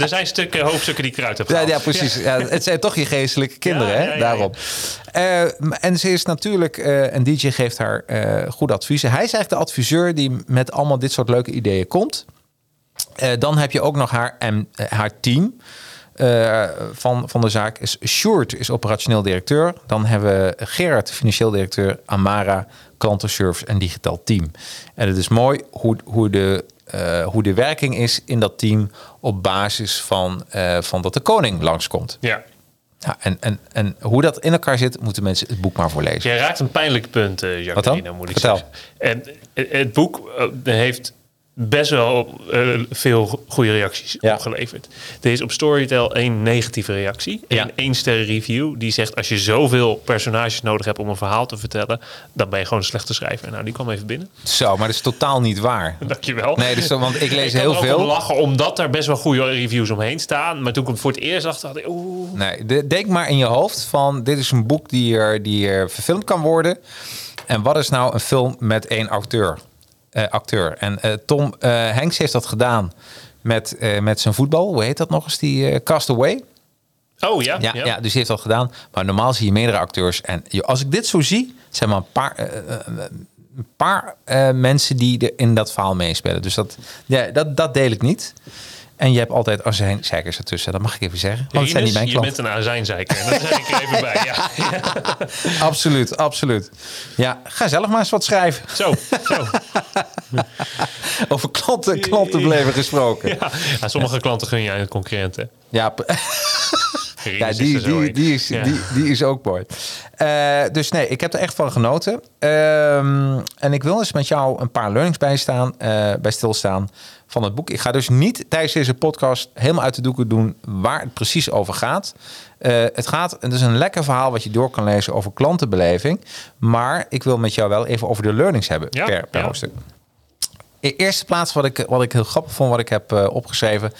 er zijn stukken, hoofdstukken die ik eruit heb Ja, gehaald. ja precies. Ja, het zijn toch je geestelijke kinderen, Ja, hè? ja, ja, Daarom. Eh, en ze is natuurlijk, eh een DJ geeft haar eh goede adviezen. Hij is eigenlijk de adviseur die met allemaal dit soort leuke ideeën komt. Eh, dan heb je ook nog haar, en, eh, haar team. eh, van, van de zaak is Sjoerd is operationeel directeur. Dan hebben we Gerard, financieel directeur. Amara, klantenservice en digitaal team. En het is mooi hoe, hoe, de, eh, hoe de werking is in dat team op basis van, eh, van dat de koning langskomt. Ja. Ja, en, en, en hoe dat in elkaar zit, moeten mensen het boek maar voorlezen. Jij raakt een pijnlijk punt, Wat dan? Jacqueline, moet ik Vertel. zeggen. En het boek heeft best wel eh, veel goede reacties Ja. opgeleverd. Er is op Storytel één negatieve reactie. Ja. En één sterren review die zegt... als je zoveel personages nodig hebt om een verhaal te vertellen... dan ben je gewoon een slechte schrijver. Nou, die kwam even binnen. Zo, maar dat is totaal niet waar. Dankjewel. Nee, dus, want ik lees kan heel veel. lachen omdat er best wel goede reviews omheen staan. Maar toen ik hem voor het eerst zag, dacht ik... Oeh, Nee, de- denk maar in je hoofd van dit is een boek die er, die er verfilmd kan worden. En wat is nou een film met één acteur? Eh, acteur. En eh, Tom eh, Hanks heeft dat gedaan met, met zijn voetbal. Hoe heet dat nog eens? Die Castaway. Oh ja, Ja, ja. dus hij heeft dat gedaan. Maar normaal zie je meerdere acteurs. En als ik dit zo zie, zijn maar een paar, een paar mensen die er in dat verhaal meespelen. Dus dat, ja, dat, dat deel ik niet. En je hebt altijd azijnzeikers ertussen. Dat mag ik even zeggen. Want het zijn niet je klanten. bent een azijnzeiker. Dat zeg ik even bij. Ja. Absoluut, absoluut. Ja, ga zelf maar eens wat schrijven. Zo, zo. Over klanten, klantenbeleven gesproken. Ja. Sommige klanten gun je aan concurrenten. Ja, ja is die, zo die, die, is, Ja. die, die is ook mooi. Eh, dus nee, ik heb er echt van genoten. Ehm, en ik wil eens met jou een paar learnings bij, staan, eh, bij stilstaan van het boek. Ik ga dus niet tijdens deze podcast helemaal uit de doeken doen waar het precies over gaat. Eh, het gaat, het is een lekker verhaal wat je door kan lezen over klantenbeleving. Maar ik wil met jou wel even over de learnings hebben Ja, per, per ja. hoofdstuk. In eerste plaats wat ik, wat ik heel grappig vond, wat ik heb opgeschreven.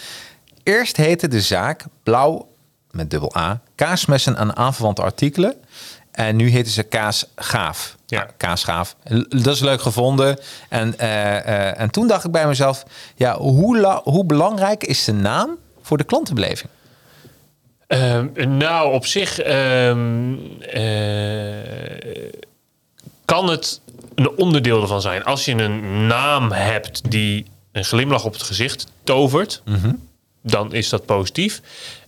Eerst heette de zaak Blauw met dubbel A. Kaasmessen aan aanverwante artikelen. En nu heten ze Kaasgaaf. Ja. Nou, Kaasgaaf. Dat is leuk gevonden. En, eh, eh, en toen dacht ik bij mezelf... Ja, hoe, la- hoe belangrijk is de naam voor de klantenbeleving? Ehm, nou, op zich ehm, eh, kan het een onderdeel ervan zijn. Als je een naam hebt die een glimlach op het gezicht tovert, dan is dat positief.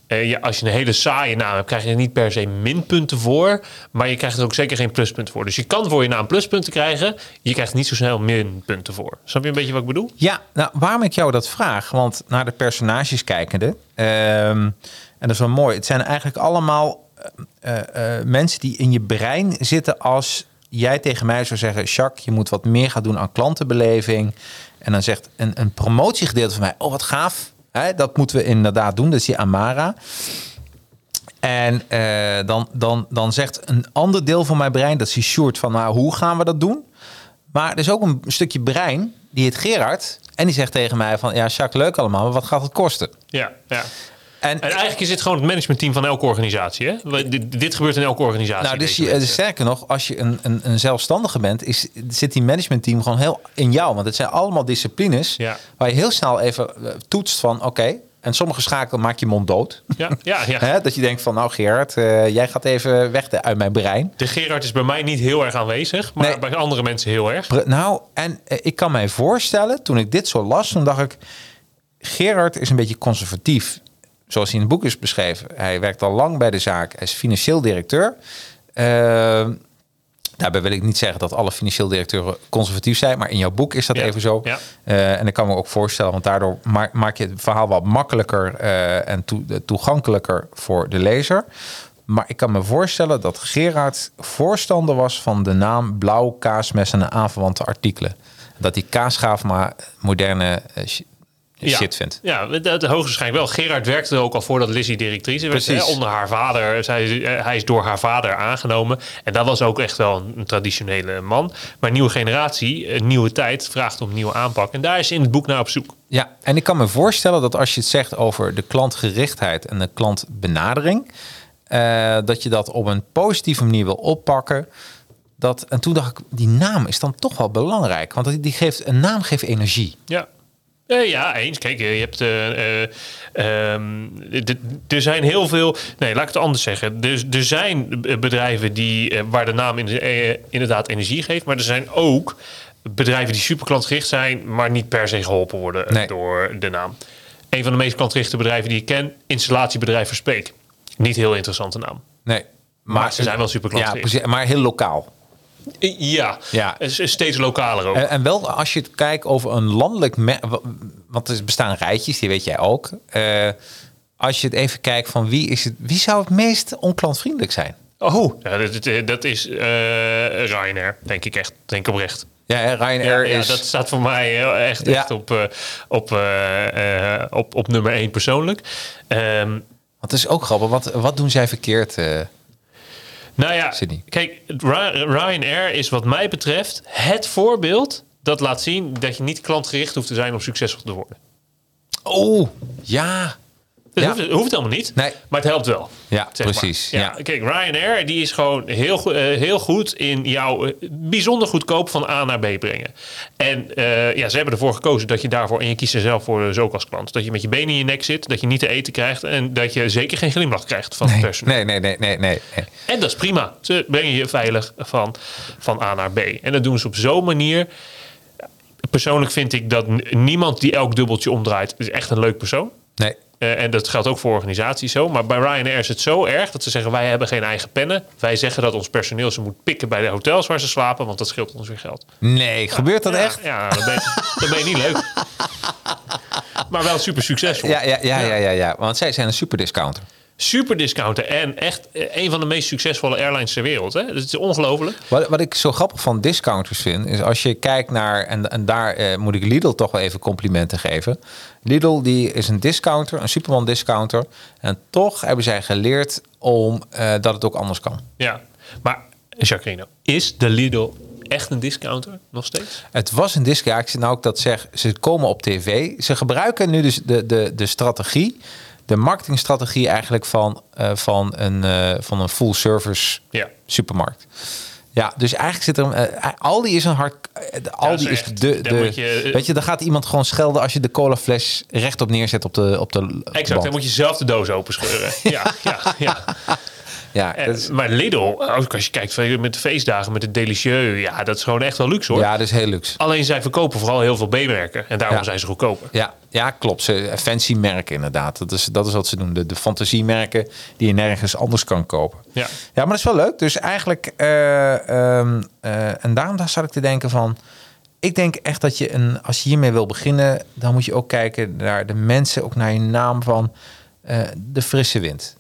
Eh, ja, als je een hele saaie naam hebt, krijg je er niet per se minpunten voor. Maar je krijgt er ook zeker geen pluspunten voor. Dus je kan voor je naam pluspunten krijgen. Je krijgt niet zo snel minpunten voor. Snap je een beetje wat ik bedoel? Ja, nou, waarom ik jou dat vraag? Want naar de personages kijkende... ehm, en dat is wel mooi. Het zijn eigenlijk allemaal eh, eh, mensen die in je brein zitten als jij tegen mij zou zeggen... Jacques, je moet wat meer gaan doen aan klantenbeleving. En dan zegt een, een promotiegedeelte van mij... Oh, wat gaaf. Hè, dat moeten we inderdaad doen. Is die Amara. En eh, dan, dan, dan zegt een ander deel van mijn brein... dat is die short van, nou, hoe gaan we dat doen? Maar er is ook een stukje brein, die heet Gerard... en die zegt tegen mij van... ja, Jacques, leuk allemaal, maar wat gaat het kosten? Ja, ja. En, En eigenlijk is dit gewoon het managementteam van elke organisatie. Hè? Dit, dit gebeurt in elke organisatie. nou, dus je, sterker nog, als je een, een, een zelfstandige bent... Is, zit die managementteam gewoon heel in jou. Want het zijn allemaal disciplines... Ja. waar je heel snel even eh, toetst van... oké, en sommige schakelen maak je mond dood. Ja, ja, ja. Dat je denkt van, nou Gerard, eh, jij gaat even weg uit mijn brein. De Gerard is bij mij niet heel erg aanwezig, maar Nee. bij andere mensen heel erg. Pre- Nou, en eh, ik kan mij voorstellen, toen ik dit zo las, toen dacht ik... Gerard is een beetje conservatief, zoals hij in het boek is beschreven. Hij werkt al lang bij de zaak, is financieel directeur. Eh, daarbij wil ik niet zeggen dat alle financieel directeuren conservatief zijn, maar in jouw boek is dat Ja, even zo. ja. Eh, en ik kan me ook voorstellen, want daardoor ma- maak je het verhaal wat makkelijker eh, en toe- toegankelijker voor de lezer. Maar ik kan me voorstellen dat Gerard voorstander was van de naam Blauw Kaasmes en aanverwante artikelen. Dat hij kaasgaaf maar moderne eh, sh- shit vindt. Ja, dat, hoogstwaarschijnlijk wel. Gerard werkte er ook al voordat Lizzie directrice werd. Hè, onder haar vader. Zij, eh, hij is door haar vader aangenomen. En dat was ook echt wel een, een traditionele man. Maar nieuwe generatie, een nieuwe tijd, vraagt om nieuwe aanpak. En daar is in het boek naar op zoek. Ja, en ik kan me voorstellen dat als je het zegt over de klantgerichtheid en de klantbenadering, eh, dat je dat op een positieve manier wil oppakken. Dat, en toen dacht ik, die naam is dan toch wel belangrijk. Want die- die geeft, een naam geeft energie. Ja. Ja, eens. Kijk, eh, je hebt. eh, eh, ehm, er zijn heel veel. Nee, laat ik het anders zeggen. Er, er zijn bedrijven die, waar de naam in, inderdaad energie geeft. Maar er zijn ook bedrijven die super klantgericht zijn, maar niet per se geholpen worden Nee. door de naam. Een van de meest klantgerichte bedrijven die ik ken, installatiebedrijf Verspeek. Niet heel interessante naam. Nee, Maar ze zijn wel super Ja, klantgericht. precies, maar heel lokaal. Eh, Ja, Ja. Het is steeds lokaler ook. En, wel als je het kijkt over een landelijk... Want er bestaan rijtjes, die weet jij ook. Eh, als je het even kijkt van wie, is het, wie zou het meest onklantvriendelijk zijn? Oh, ja, dat, is eh Ryanair, denk ik echt. Denk ik oprecht. Ja, Ryanair ja, is... dat staat voor mij heel echt, op, eh, op, eh, eh, op, op nummer 1 persoonlijk. Het is ook grappig. Wat, wat doen zij verkeerd? Nou ja, Sydney. kijk, Ry- Ryanair is wat mij betreft het voorbeeld dat laat zien dat je niet klantgericht hoeft te zijn om succesvol te worden. Oh, ja. Dat Ja. hoeft, hoeft helemaal niet, Nee. maar het helpt wel. Ja, precies. Ja. Ja. Kijk, Ryanair die is gewoon heel, eh, heel goed in jou eh, bijzonder goedkoop van A naar B brengen. En eh, ja, ze hebben ervoor gekozen dat je daarvoor, en je kiest er zelf voor ook als klant, dat je met je benen in je nek zit, dat je niet te eten krijgt en dat je zeker geen glimlach krijgt van het personeel. Nee, nee, nee, nee, nee. nee. En dat is prima. Ze brengen je veilig van, van A naar B. En dat doen ze op zo'n manier. Persoonlijk vind ik dat niemand die elk dubbeltje omdraait, is echt een leuk persoon. nee. Eh, en dat geldt ook voor organisaties zo. Maar bij Ryanair is het zo erg dat ze zeggen: wij hebben geen eigen pennen. Wij zeggen dat ons personeel ze moet pikken bij de hotels waar ze slapen, want dat scheelt ons weer geld. Nee, gebeurt dat ja, echt? Ja, dan ben, je, dan ben je niet leuk. Maar wel super succesvol. Ja, ja, ja, ja, ja, ja. Want zij zijn een super discounter. Super discounter. En echt eh, een van de meest succesvolle airlines ter wereld. Hè? Dat is ongelooflijk. Wat, wat ik zo grappig van discounters vind, is als je kijkt naar, en, en daar eh, moet ik Lidl toch wel even complimenten geven. Lidl die is een discounter, een Superman discounter. En toch hebben zij geleerd om eh, dat het ook anders kan. Ja. Maar, Jacqueline, is de Lidl echt een discounter nog steeds? Het was een disc, ja, ik zit nou ook dat zeg, ze komen op tv. Ze gebruiken nu dus de, de, de strategie, de marketingstrategie eigenlijk van, eh, van, een, eh, van een full service Ja. supermarkt. Ja, dus eigenlijk zit er eh, Aldi is een hard. Aldi is is, echt- de. de je, weet je, dan gaat iemand gewoon schelden als je de colafles rechtop neerzet op de op de. Exact, dan moet je zelf de doos openscheuren. ja, ja, ja. Ja, En- is, maar Lidl, ook als je kijkt met de feestdagen, met de Delicieux, ja, dat is gewoon echt wel luxe hoor. ja, dat is heel luxe. Alleen zij verkopen vooral heel veel B-merken en daarom Ja. zijn ze goedkoper. Ja, ja, klopt. Ze fancy merken inderdaad. Dat is, dat is wat ze doen. De, de fantasiemerken die je nergens anders kan kopen. Ja. Ja, maar dat is wel leuk. Dus eigenlijk, eh, ehm, eh, en daarom daar zat ik te denken van, ik denk echt dat je een, als je hiermee wil beginnen, dan moet je ook kijken naar de mensen, ook naar je naam van eh, de frisse wind.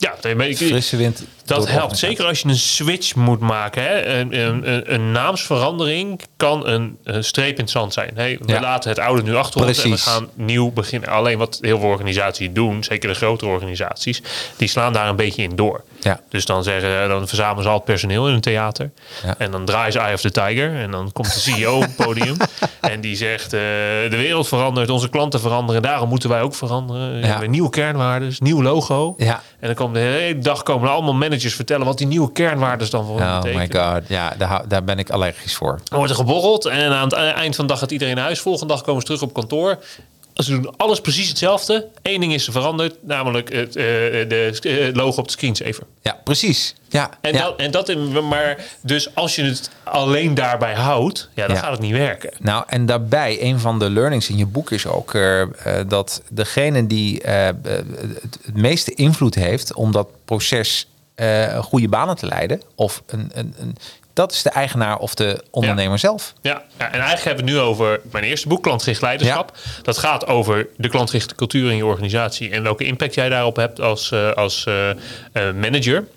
Ja, nee, ik- Frisse wind. Dat helpt. Zeker als je een switch moet maken. Hè? Een, een, een, naamsverandering kan een, een streep in het zand zijn. Hey, we Ja. laten het oude nu achter ons en we gaan nieuw beginnen. Alleen wat heel veel organisaties doen, zeker de grotere organisaties, die slaan daar een beetje in door. Ja. Dus dan, zeggen, dan verzamelen ze al het personeel in een theater. Ja. En dan draaien ze Eye of the Tiger. En dan komt de CEO op het podium. En die zegt, eh, de wereld verandert, onze klanten veranderen. Daarom moeten wij ook veranderen. We hebben nieuwe kernwaarden, nieuw logo. Ja. En dan komen de hele dag komen er allemaal managers vertellen wat die nieuwe kernwaarden dan voor hen Oh my betekenen. god, ja, daar, daar ben ik allergisch voor. Dan wordt er geborreld en aan het e- eind van de dag gaat iedereen naar huis. Volgende dag komen ze terug op kantoor. Ze doen alles precies hetzelfde. Eén ding is er veranderd, namelijk het eh, de eh, logo op de screensaver. Ja, precies. Ja, En, ja. dat, en dat in, maar dus als je het alleen daarbij houdt, ja, dan Ja. gaat het niet werken. Nou, en daarbij, een van de learnings in je boek is ook eh, dat degene die het, het meeste invloed heeft om dat proces eh, goede banen te leiden, of een, een, een dat is de eigenaar of de ondernemer zelf. Ja, ja, en eigenlijk hebben we het nu over mijn eerste boek, Klantgericht Leiderschap. Dat gaat over de klantgerichte cultuur in je organisatie en welke impact jij daarop hebt als, eh, als eh, manager.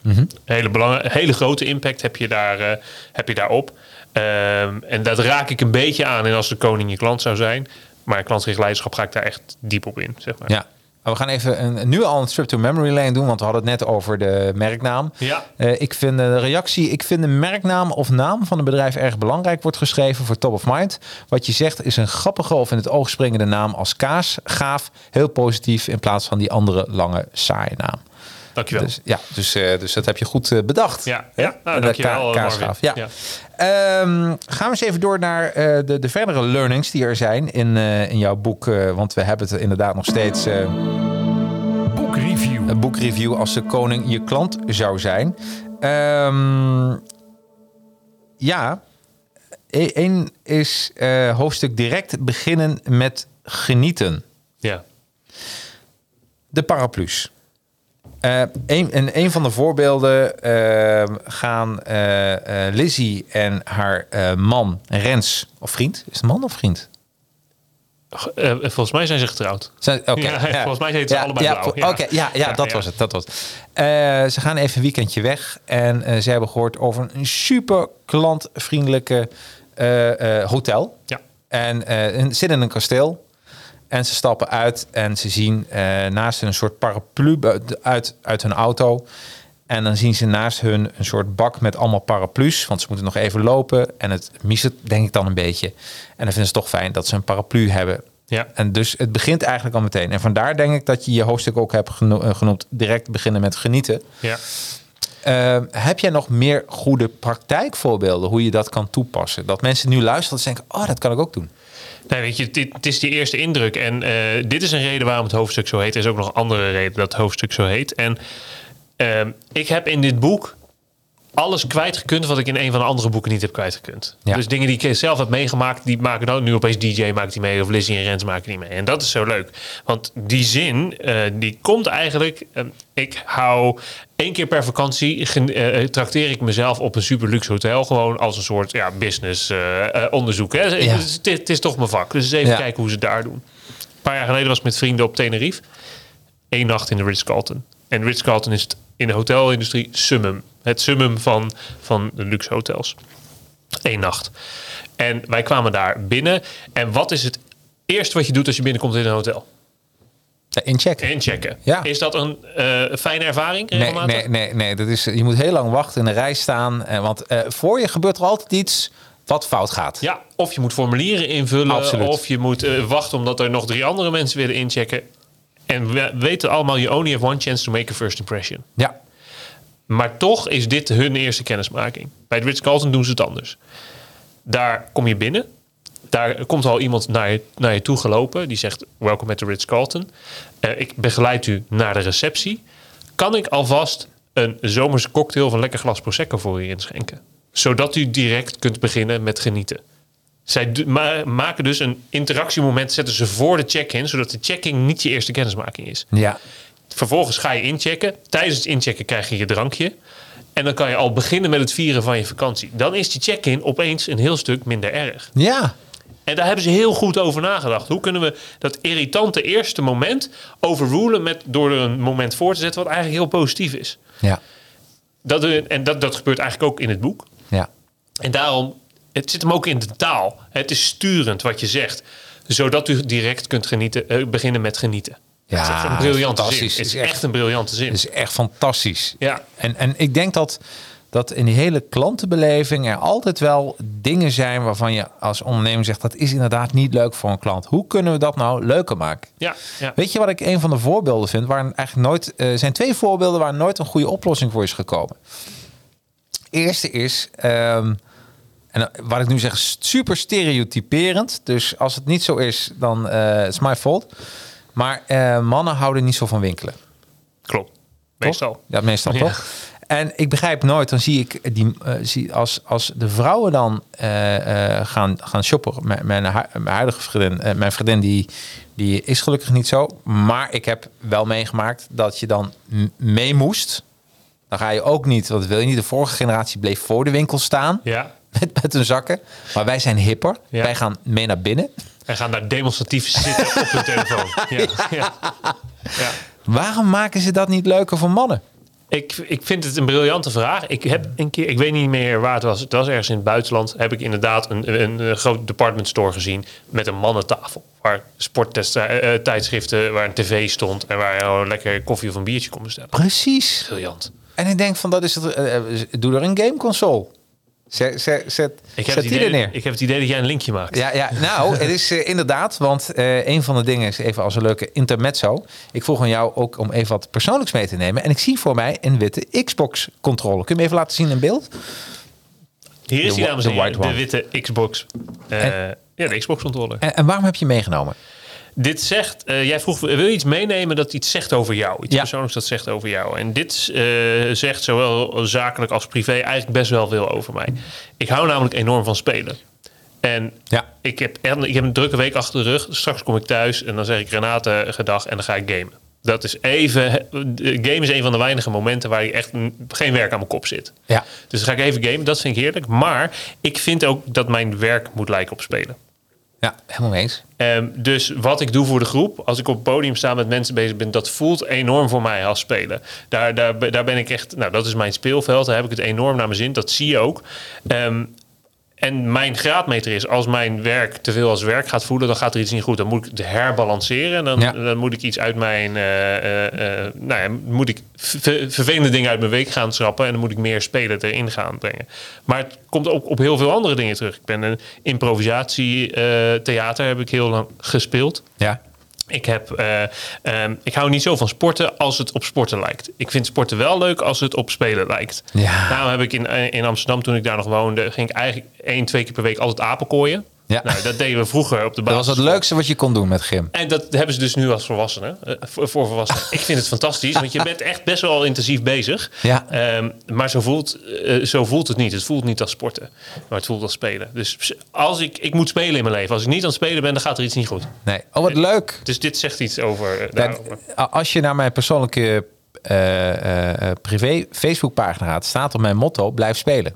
hele, belang, hele grote impact heb je, daar, heb je daarop. Ehm, en dat raak ik een beetje aan en als de koning je klant zou zijn. Maar klantgericht leiderschap ga ik daar echt diep op in. Zeg maar. Ja. Maar We gaan even een, nu al een trip to memory lane doen, want we hadden het net over de merknaam. Ja. Eh, ik vind de reactie, ik vind de merknaam of naam van een bedrijf erg belangrijk wordt geschreven voor top of mind. Wat je zegt is een grappige of in het oog springende naam als kaas, gaaf, heel positief in plaats van die andere lange saaie naam. Dankjewel. Dus, ja, dus, eh, dus dat heb je goed eh, bedacht. Ja, ja. Nou, dankjewel, ka- Marvin. kaasgaaf. Ja. Ja. Ehm, gaan we eens even door naar eh, de, de verdere learnings die er zijn in, eh, in jouw boek. eh, want we hebben het inderdaad nog steeds. eh, Boekreview. een boekreview als de koning je klant zou zijn. Ehm, ja, één is eh, hoofdstuk direct beginnen met genieten. Ja. De paraplu's. Eh een, en een van de voorbeelden ehm, gaan eh, Lizzie en haar man Rens, of vriend, is het man of vriend? Volgens mij zijn ze getrouwd. Zijn- Ja, volgens mij heten ze allebei ja, blauw, ja. Oké, ja, ja, dat was het. Dat was het. Ze gaan even een weekendje weg en ze hebben gehoord over een super klantvriendelijke hotel. Ja. En en zitten in een kasteel. En ze stappen uit en ze zien eh, naast hun een soort paraplu uit, uit hun auto. En dan zien ze naast hun een soort bak met allemaal paraplu's. Want ze moeten nog even lopen. En het miset denk ik dan een beetje. En dan vinden ze het toch fijn dat ze een paraplu hebben. Ja. En dus het begint eigenlijk al meteen. En vandaar denk ik dat je je hoofdstuk ook hebt geno- eh, genoemd. Direct beginnen met genieten. Ja. Eh, heb jij nog meer goede praktijkvoorbeelden hoe je dat kan toepassen? Dat mensen nu luisteren en denken, oh, dat kan ik ook doen. Nee, weet je, het is die eerste indruk. En eh, dit is een reden waarom het hoofdstuk zo heet. Er is ook nog andere reden dat het hoofdstuk zo heet. En ehm, ik heb in dit boek alles kwijtgekund wat ik in een van de andere boeken niet heb kwijtgekund. Ja. Dus dingen die ik zelf heb meegemaakt, die maken dan nu opeens DJ maakt die mee of Lizzie en Rens maken die mee. En dat is zo leuk. Want die zin, eh, die komt eigenlijk... eh, ik hou één keer per vakantie, eh, trakteer ik mezelf op een super luxe hotel. Gewoon als een soort ja, business onderzoek. Hè. Ja. Het, is- het toch mijn vak. Dus eens even Ja. kijken hoe ze daar doen. Een paar jaar geleden was ik met vrienden op Tenerife. Eén nacht in de Ritz-Carlton. En Ritz-Carlton is het in de hotelindustrie summum. Het summum van, van de luxe hotels. Eén nacht. En wij kwamen daar binnen. En wat is het eerste wat je doet als je binnenkomt in een hotel? Inchecken. Inchecken. Ja. Is dat een eh, fijne ervaring Nee, nee, nee, nee. Dat is, je moet heel lang wachten in de rij staan. eh, want eh, voor je gebeurt er altijd iets wat fout gaat. Ja, of je moet formulieren invullen. Absoluut. Of je moet wachten omdat er nog drie andere mensen willen inchecken. En we weten allemaal, you only have one chance to make a first impression. Ja. Maar toch is dit hun eerste kennismaking. Bij het Ritz-Carlton doen ze het anders. Daar kom je binnen. Daar komt al iemand naar je, naar je toe gelopen. Die zegt, welkom met de Ritz-Carlton. Eh, ik begeleid u naar de receptie. Kan ik alvast een zomerse cocktail van lekker glas Prosecco voor u inschenken? Zodat u direct kunt beginnen met genieten. Zij maken dus een interactiemoment, zetten ze voor de check-in, zodat de check-in niet je eerste kennismaking is. Ja. Vervolgens ga je inchecken. Tijdens het inchecken krijg je je drankje. En dan kan je al beginnen met het vieren van je vakantie. Dan is die check-in opeens een heel stuk minder erg. Ja. En daar hebben ze heel goed over nagedacht. Hoe kunnen we dat irritante eerste moment overrulen met, door er een moment voor te zetten wat eigenlijk heel positief is. Ja. Dat, en dat, dat gebeurt eigenlijk ook in het boek. Ja. En daarom, het zit hem ook in de taal. Het is sturend wat je zegt. Zodat u direct kunt genieten, eh, beginnen met genieten. Ja, het is echt een briljante zin. Het is Het echt een briljante zin. Dat is echt fantastisch. Ja. En, en ik denk dat, dat in die hele klantenbeleving er altijd wel dingen zijn waarvan je als ondernemer zegt dat is inderdaad niet leuk voor een klant. Hoe kunnen we dat nou leuker maken? Ja, ja. Weet je wat ik een van de voorbeelden vind? Waar eigenlijk nooit, er zijn twee voorbeelden waar nooit een goede oplossing voor is gekomen. Eerste is, ehm, en wat ik nu zeg, super stereotyperend. Dus als het niet zo is, dan eh is my fault. Maar eh, mannen houden niet zo van winkelen. Klopt. Toch? Meestal. Ja, meestal Ja. toch? En ik begrijp nooit, dan zie ik die, eh, zie als, als de vrouwen dan eh, gaan, gaan shoppen. Mijn, mijn, hu- mijn huidige vriendin, mijn vriendin, die, die is gelukkig niet zo. Maar ik heb wel meegemaakt dat je dan mee moest. Dan ga je ook niet, wat wil je niet, de vorige generatie bleef voor de winkel staan Ja. met, met hun zakken. Maar wij zijn hipper. Ja. Wij gaan mee naar binnen. En gaan daar demonstratief zitten op hun telefoon. Ja. Ja. Ja. Waarom maken ze dat niet leuker voor mannen? Ik, ik vind het een briljante vraag. Ik heb een keer, ik weet niet meer waar het was. Het was ergens in het buitenland. Heb ik inderdaad een, een, een groot department store gezien met een mannentafel. Waar sporttijdschriften, waar een tv stond en waar je lekker koffie of een biertje kon bestellen. Precies. Briljant. En ik denk van, dat is het, eh, eh, doe er een gameconsole. Zet, zet, zet, Ik heb, zet het die idee, er neer. ik heb het idee dat jij een linkje maakt. Ja, ja, nou, het is eh, inderdaad, want eh, een van de dingen is even als een leuke intermezzo. Ik vroeg aan jou ook om even wat persoonlijks mee te nemen. En ik zie voor mij een witte Xbox-controller. Kun je me even laten zien in beeld? Hier is wa- dames de en heren, de witte Xbox. Eh, ja, de Xbox controller. En, en waarom heb je meegenomen? Dit zegt, eh, jij vroeg, wil je iets meenemen dat iets zegt over jou? Iets Ja. persoonlijks dat zegt over jou. En dit eh, zegt zowel zakelijk als privé eigenlijk best wel veel over mij. Ik hou namelijk enorm van spelen. En Ja. ik, heb, ik heb een drukke week achter de rug. Straks kom ik thuis en dan zeg ik Renate gedag en dan ga ik gamen. Dat is even, game is een van de weinige momenten waar je echt geen werk aan mijn kop zit. Ja. Dus dan ga ik even gamen, dat vind ik heerlijk. Maar ik vind ook dat mijn werk moet lijken op spelen. Ja, helemaal mee eens. Ehm, dus wat ik doe voor de groep, als ik op het podium sta met mensen bezig ben, dat voelt enorm voor mij als spelen. Daar, daar, daar ben ik echt, nou dat is mijn speelveld, daar heb ik het enorm naar mijn zin, dat zie je ook. Ehm, en mijn graadmeter is, als mijn werk te veel als werk gaat voelen, dan gaat er iets niet goed. Dan moet ik het herbalanceren. Dan, Ja. dan moet ik iets uit mijn, eh, eh, eh, nou ja, moet ik ver- vervelende dingen uit mijn week gaan schrappen. En dan moet ik meer spelen erin gaan brengen. Maar het komt ook op heel veel andere dingen terug. Ik ben een improvisatietheater heb ik heel lang gespeeld. Ja. Ik, heb, eh, ehm, ik hou niet zo van sporten als het op sporten lijkt. Ik vind sporten wel leuk als het op spelen lijkt. Ja. Daarom heb ik in, eh, in Amsterdam, toen ik daar nog woonde, ging ik eigenlijk één, twee keer per week altijd apenkooien. Ja. Nou, dat deden we vroeger op de Dat basis. was het leukste wat je kon doen met gym. En dat hebben ze dus nu als volwassenen. eh, voor, voor volwassenen. ik vind het fantastisch, want je bent echt best wel intensief bezig. Ja. Ehm, maar zo voelt, eh, zo voelt het niet. Het voelt niet als sporten, maar het voelt als spelen. Dus als ik, ik moet spelen in mijn leven. Als ik niet aan het spelen ben, dan gaat er iets niet goed. Nee. Oh, wat leuk. Dus dit zegt iets over eh, Dat- als je naar mijn persoonlijke privé Facebookpagina gaat, staat op mijn motto: blijf spelen.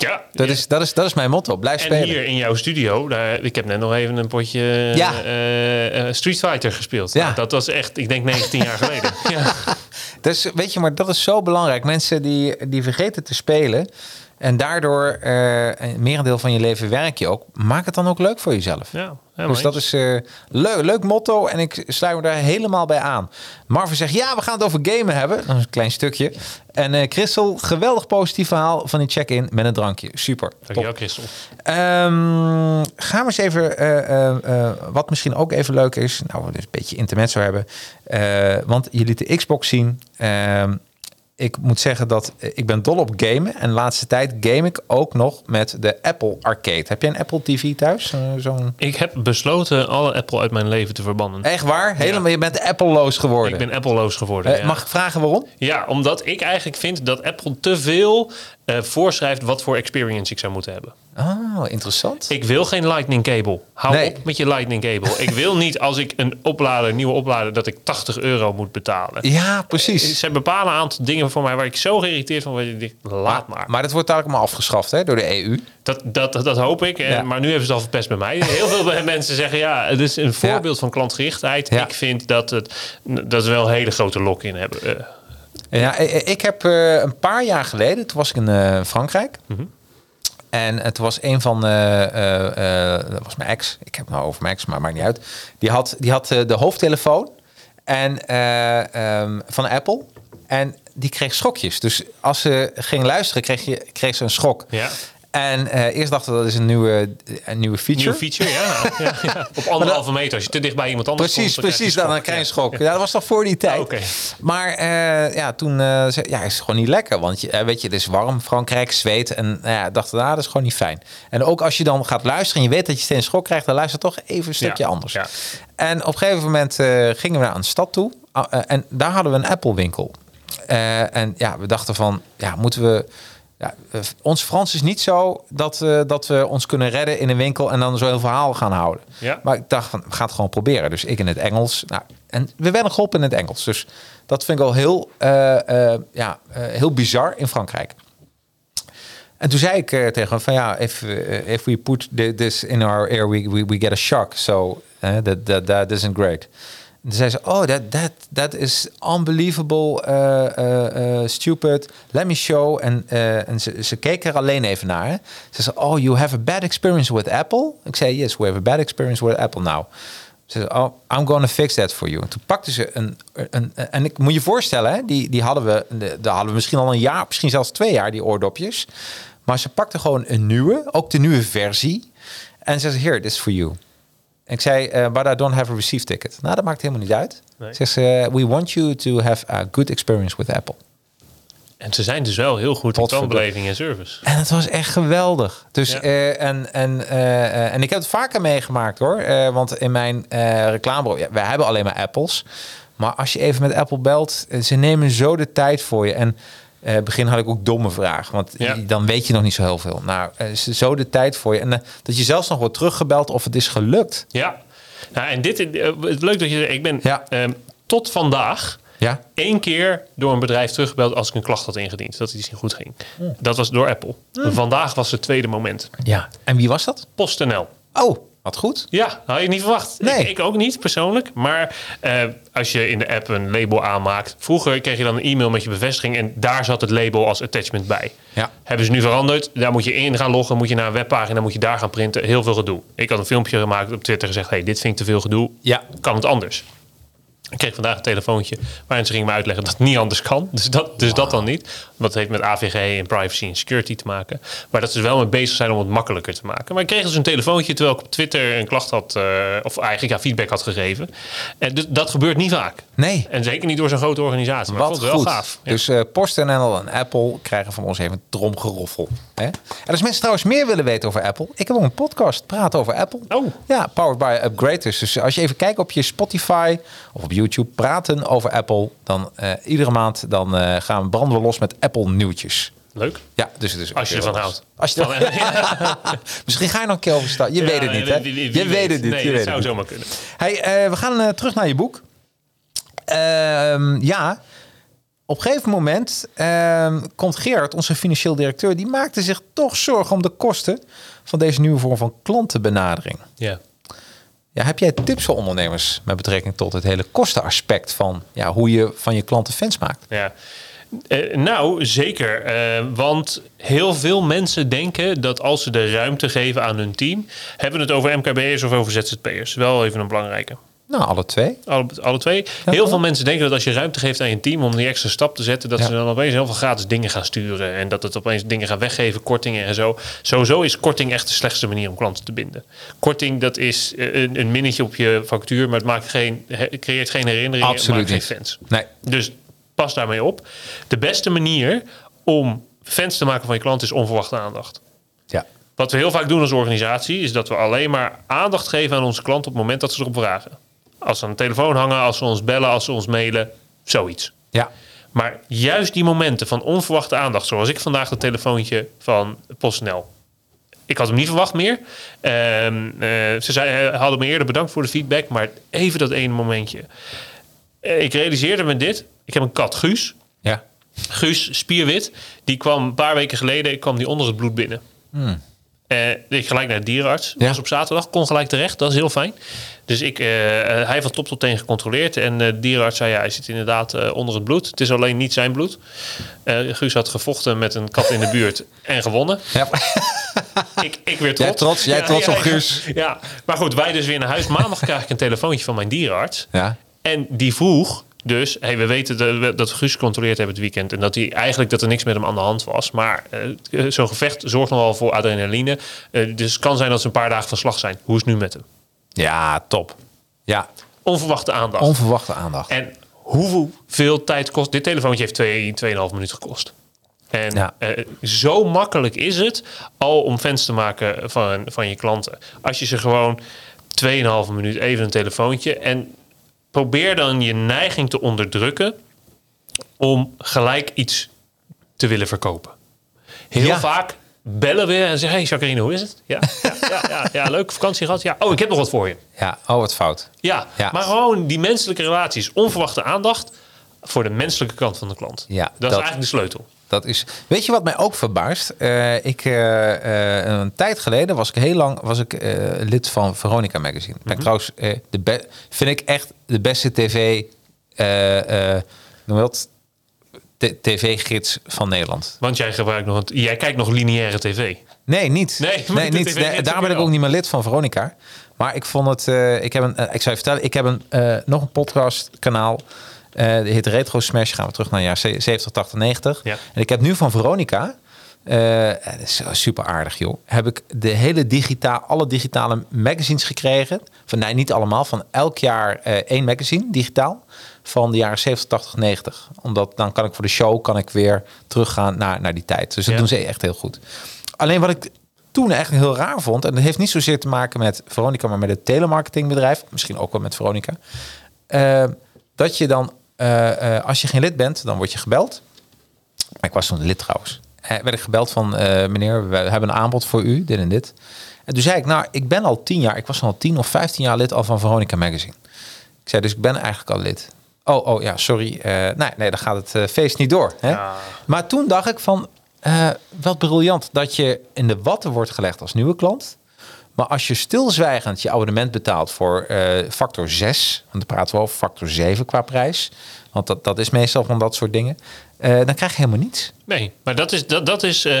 Ja, Dat, ja. is, dat, is, dat is mijn motto: blijf En spelen. hier in jouw studio, daar, ik heb net nog even een potje Ja. eh, eh, Street Fighter gespeeld. Ja. Nou, dat was echt, ik denk 19 jaar geleden. Ja. Dus weet je, maar dat is zo belangrijk. Mensen die, die vergeten te spelen. En daardoor eh een merendeel van je leven werk je ook. Maak het dan ook leuk voor jezelf. Ja, dus dat is eh leuk, leuk motto en ik sluit me daar helemaal bij aan. Marvin zegt, ja, we gaan het over gamen hebben. Dat is een klein stukje. En eh Christel, geweldig positief verhaal van die check-in met een drankje. Super. Dankjewel, Christel. Ehm, gaan we eens even, eh, wat misschien ook even leuk is, nou, we dus een beetje intermezzo hebben, Eh, want je liet de Xbox zien. Ehm, ik moet zeggen dat eh, ik ben dol op gamen en de laatste tijd game ik ook nog met de Apple Arcade. Heb je een Apple TV thuis? Eh, Zo'n Ik heb besloten alle Apple uit mijn leven te verbannen. echt waar? Helemaal, je bent Apple-loos geworden. Ik ben Apple-loos geworden. Eh, ja. Mag ik vragen waarom? Ja, omdat ik eigenlijk vind dat Apple te veel voorschrijft wat voor experience ik zou moeten hebben. Oh, interessant. Ik wil geen lightning cable. Hou Nee. op met je lightning cable. ik wil niet als ik een oplader, een nieuwe oplader, dat ik 80 euro moet betalen. ja, precies. Ze bepalen een aantal dingen voor mij waar ik zo geïrriteerd van word. Laat maar. Maar dat wordt eigenlijk maar afgeschaft hè, door de EU. Dat, dat, dat hoop ik. Ja. Maar nu hebben ze het al verpest bij mij. Heel veel mensen zeggen, ja, het is een voorbeeld van klantgerichtheid. Ja. Ik vind dat, het, dat we wel een hele grote lock-in hebben. Eh, Ja, ik heb eh, een paar jaar geleden, toen was ik in eh, Frankrijk. En het was een van, eh, eh, eh, dat was mijn ex. Ik heb het nou over mijn ex, maar maakt niet uit. Die had, die had de hoofdtelefoon en, eh, ehm, van Apple. En die kreeg schokjes. Dus als ze ging luisteren, kreeg, je, kreeg ze een schok. ja. En eh, eerst dachten we dat is een nieuwe, een nieuwe feature. Nieuw feature, ja. ja, ja. Op anderhalve meter. Als je te dicht bij iemand anders Precies, komt, dan precies. Dan, krijg je een schok. schok. Ja. dat was toch voor die tijd. Ah, oké. Maar eh, ja, toen eh, zei ja, is het gewoon niet lekker. Want je, eh, weet je, het is warm, Frankrijk, zweet. En nou ja, dacht, nou, dat is gewoon niet fijn. En ook als je dan gaat luisteren en je weet dat je steeds schok krijgt, dan luister toch even een stukje anders. ja. En op een gegeven moment eh, gingen we naar een stad toe. Ah, eh, en daar hadden we een Apple winkel. Eh, en ja, we dachten van, ja, moeten we Ja, eh, ons Frans is niet zo dat, eh, dat we ons kunnen redden in een winkel en dan zo heel verhaal gaan houden. Ja. Maar ik dacht van, we gaan het gewoon proberen. Dus ik in het Engels. Nou, en we werden geholpen in het Engels. Dus dat vind ik wel heel, eh, ja, heel bizar in Frankrijk. En toen zei ik tegen hem van ja, if, if we put thi- this in our air, we, we, we get a shock. So that, that, that isn't great. En toen zei ze, oh, that, that, that is unbelievable, eh, eh, eh, stupid. Let me show. En, en ze, keek er alleen even naar. Ze zei, oh, you have a bad experience with Apple? Ik zei, yes, we have a bad experience with Apple now. Ze zei, oh, I'm going to fix that for you. En toen pakte ze een, een, en ik moet je voorstellen, hè, die, die hadden we, de- hadden we misschien al een jaar, misschien zelfs twee jaar, die oordopjes. Maar ze pakte gewoon een nieuwe, ook de nieuwe versie. En ze zei, here, this is for you. En ik zei, eh, but I don't have a receive ticket. Nou, dat maakt helemaal niet uit. Nee. Ze zegt, we want you to have a good experience with Apple. En ze zijn dus wel heel goed in Potverdorie. klantbeleving en service. En het was echt geweldig. Dus, Ja. eh, en, en, eh, eh, en ik heb het vaker meegemaakt hoor. Eh, want in mijn eh reclamebureau, ja, wij hebben alleen maar Apples. Maar als je even met Apple belt, eh, ze nemen zo de tijd voor je. En in het begin had ik ook domme vragen. Want Ja. dan weet je nog niet zo heel veel. Nou, eh, ze zo de tijd voor je. En eh, dat je zelfs nog wordt teruggebeld of het is gelukt. Ja. Nou, en dit, het leuk dat je ik ben Ja. ehm, tot vandaag Ja? één keer door een bedrijf teruggebeld als ik een klacht had ingediend. Dat iets niet goed ging. Dat was door Apple. Vandaag was het tweede moment. Ja. En wie was dat? PostNL. Oh, wat goed. Ja, had je niet verwacht. Nee. Ik, ik ook niet persoonlijk. Maar eh, als je in de app een label aanmaakt. Vroeger kreeg je dan een e-mail met je bevestiging. En daar zat het label als attachment bij. Ja. Hebben ze nu veranderd. Daar moet je in gaan loggen. Moet je naar een webpagina. Moet je daar gaan printen. Heel veel gedoe. Ik had een filmpje gemaakt op Twitter gezegd. Hey, dit vind ik te veel gedoe. Ja. Kan het anders? Ik kreeg vandaag een telefoontje waarin ze gingen me uitleggen dat het niet anders kan. Dus dat, dus dat dan niet. Want het heeft met AVG en privacy en security te maken. Maar dat ze wel mee bezig zijn om het makkelijker te maken. Maar ik kreeg dus een telefoontje terwijl ik op Twitter een klacht had, eh, of eigenlijk ja, feedback had gegeven. En dus dat gebeurt niet vaak. Nee. En zeker niet door zo'n grote organisatie. Maar ik Wat vond het goed. wel gaaf. Ja. Dus eh PostNL en Apple krijgen van ons even een tromgeroffel. Hè? En als mensen trouwens meer willen weten over Apple, ik heb ook een podcast praten over Apple. Oh. Ja, powered by Upgraders. Dus als je even kijkt op je Spotify of op YouTube, praten over Apple, dan eh, iedere maand dan eh, gaan we branden we los met Apple nieuwtjes. Leuk. Ja, dus het is Als je ervan houdt. Als je Misschien ga je nog een keer over staan. Je weet het niet, hè? Wie- wie- je weet het niet. Nee, je dat weet zou het niet. zomaar kunnen. Hey, eh, we gaan terug naar je boek. Ehm, ja, op een gegeven moment ehm, komt Gerard, onze financieel directeur, die maakte zich toch zorgen om de kosten van deze nieuwe vorm van klantenbenadering. Ja. Ja, heb jij tips voor ondernemers met betrekking tot het hele kostenaspect van ja, hoe je van je klanten fans maakt? Ja. Eh, nou, zeker. Eh, want heel veel mensen denken dat als ze de ruimte geven aan hun team, hebben we het over MKB'ers of over ZZP'ers. Wel even een belangrijke. Nou, alle twee. Alle, alle twee. heel veel mensen denken dat als je ruimte geeft aan je team om die extra stap te zetten, dat Ja. ze dan opeens heel veel gratis dingen gaan sturen. En dat het opeens dingen gaan weggeven, kortingen en zo. Sowieso is korting echt de slechtste manier om klanten te binden. Korting, dat is eh, een, een minnetje op je factuur, maar het maakt geen, creëert geen herinneringen. Absoluut maakt geen fans. Nee. Dus pas daarmee op. De beste manier om fans te maken van je klant is onverwachte aandacht. Ja. Wat we heel vaak doen als organisatie is dat we alleen maar aandacht geven aan onze klant op het moment dat ze erop vragen. Als ze aan de telefoon hangen, als ze ons bellen, als ze ons mailen, zoiets. Ja. Maar juist die momenten van onverwachte aandacht, zoals ik vandaag het telefoontje van PostNL. Ik had hem niet verwacht meer. Ehm, eh, ze zei, eh, hadden me eerder bedankt voor de feedback, maar even dat ene momentje. Eh, ik realiseerde me dit. Ik heb een kat, Guus. Ja. Guus Spierwit, die kwam een paar weken geleden kwam die onder het bloed binnen. Eh, ik gelijk naar de dierenarts. Ja. Was op zaterdag, kon gelijk terecht. Dat is heel fijn. Dus ik, eh, eh, hij heeft van top tot teen gecontroleerd. En de dierenarts zei, ja, hij zit inderdaad onder het bloed. Het is alleen niet zijn bloed. Guus had gevochten met een kat in de buurt en gewonnen. ja. Ik, ik weer trots. Jij trots? Jij trots op Guus? Ja, maar goed, wij dus weer naar huis. Maandag krijg ik een telefoontje van mijn dierenarts. Ja. En die vroeg dus, hey, we weten dat, dat we Guus gecontroleerd hebben het weekend. En dat hij eigenlijk dat er niks met hem aan de hand was. Maar eh, zo'n gevecht zorgt nogal voor adrenaline. Eh, dus het kan zijn dat ze een paar dagen van slag zijn. Hoe is het nu met hem? Ja, top. Ja, Onverwachte aandacht. onverwachte aandacht. en hoeveel tijd kost... Dit telefoontje heeft 2, 2,5 minuut gekost. En Ja. eh, zo makkelijk is het al om fans te maken van, van je klanten. Als je ze gewoon 2,5 minuut even een telefoontje... en probeer dan je neiging te onderdrukken... om gelijk iets te willen verkopen. heel Ja. vaak bellen we en zeggen... Hey Jacqueline, hoe is het? Ja, ja, ja, ja, ja, leuk, vakantie gehad? Ja, oh, ik heb nog wat voor je. Ja, oh wat fout. Ja, maar gewoon die menselijke relaties, onverwachte aandacht... voor de menselijke kant van de klant. Ja, dat, dat- is eigenlijk de sleutel. Dat is. Weet je wat mij ook verbaast? Eh, ik, eh, een tijd geleden was ik heel lang was ik, eh, lid van Veronica Magazine. Ben ik trouwens de be- vind ik echt de beste tv. noem dat? TV-gids van Nederland. Want jij, gebruikt nog een, jij kijkt nog lineaire tv. Nee, niet. Nee, niet. Nee, daar ben ik ook niet meer lid van Veronica. Maar ik vond het. ik heb een. ik zou je vertellen. Ik heb een nog een podcastkanaal. eh die heet Retro Smash. Gaan we terug naar de jaren 70, 80, 90. Ja. En ik heb nu van Veronica. eh, dat is super aardig, joh. Heb ik de hele digitaal, alle digitale magazines gekregen. Van nee, niet allemaal. Van elk jaar eh, één magazine digitaal. Van de jaren 70, 80, 90. Omdat dan kan ik voor de show kan ik weer teruggaan naar, naar die tijd. Dus dat Ja. doen ze echt heel goed. Alleen wat ik toen echt heel raar vond, en dat heeft niet zozeer te maken met Veronica, maar met het telemarketingbedrijf, misschien ook wel met Veronica, eh, dat je dan, eh, eh, als je geen lid bent, dan word je gebeld. Maar ik was toen lid trouwens. Eh, werd ik gebeld van, meneer, we hebben een aanbod voor u, dit en dit. En toen zei ik, nou, ik ben al tien jaar, ik was al tien of vijftien jaar lid al van Veronica Magazine. Ik zei, dus ik ben eigenlijk al lid. Oh, oh ja, sorry. Nee, nee, dan gaat het feest niet door. Hè? Maar toen dacht ik van, wat briljant dat je in de watten wordt gelegd als nieuwe klant. Maar als je stilzwijgend je abonnement betaalt voor eh, factor 6, want dan praten we over factor 7 qua prijs. Want dat, dat is meestal van dat soort dingen. eh, dan krijg je helemaal niets. Nee, maar dat is, dat, dat is eh,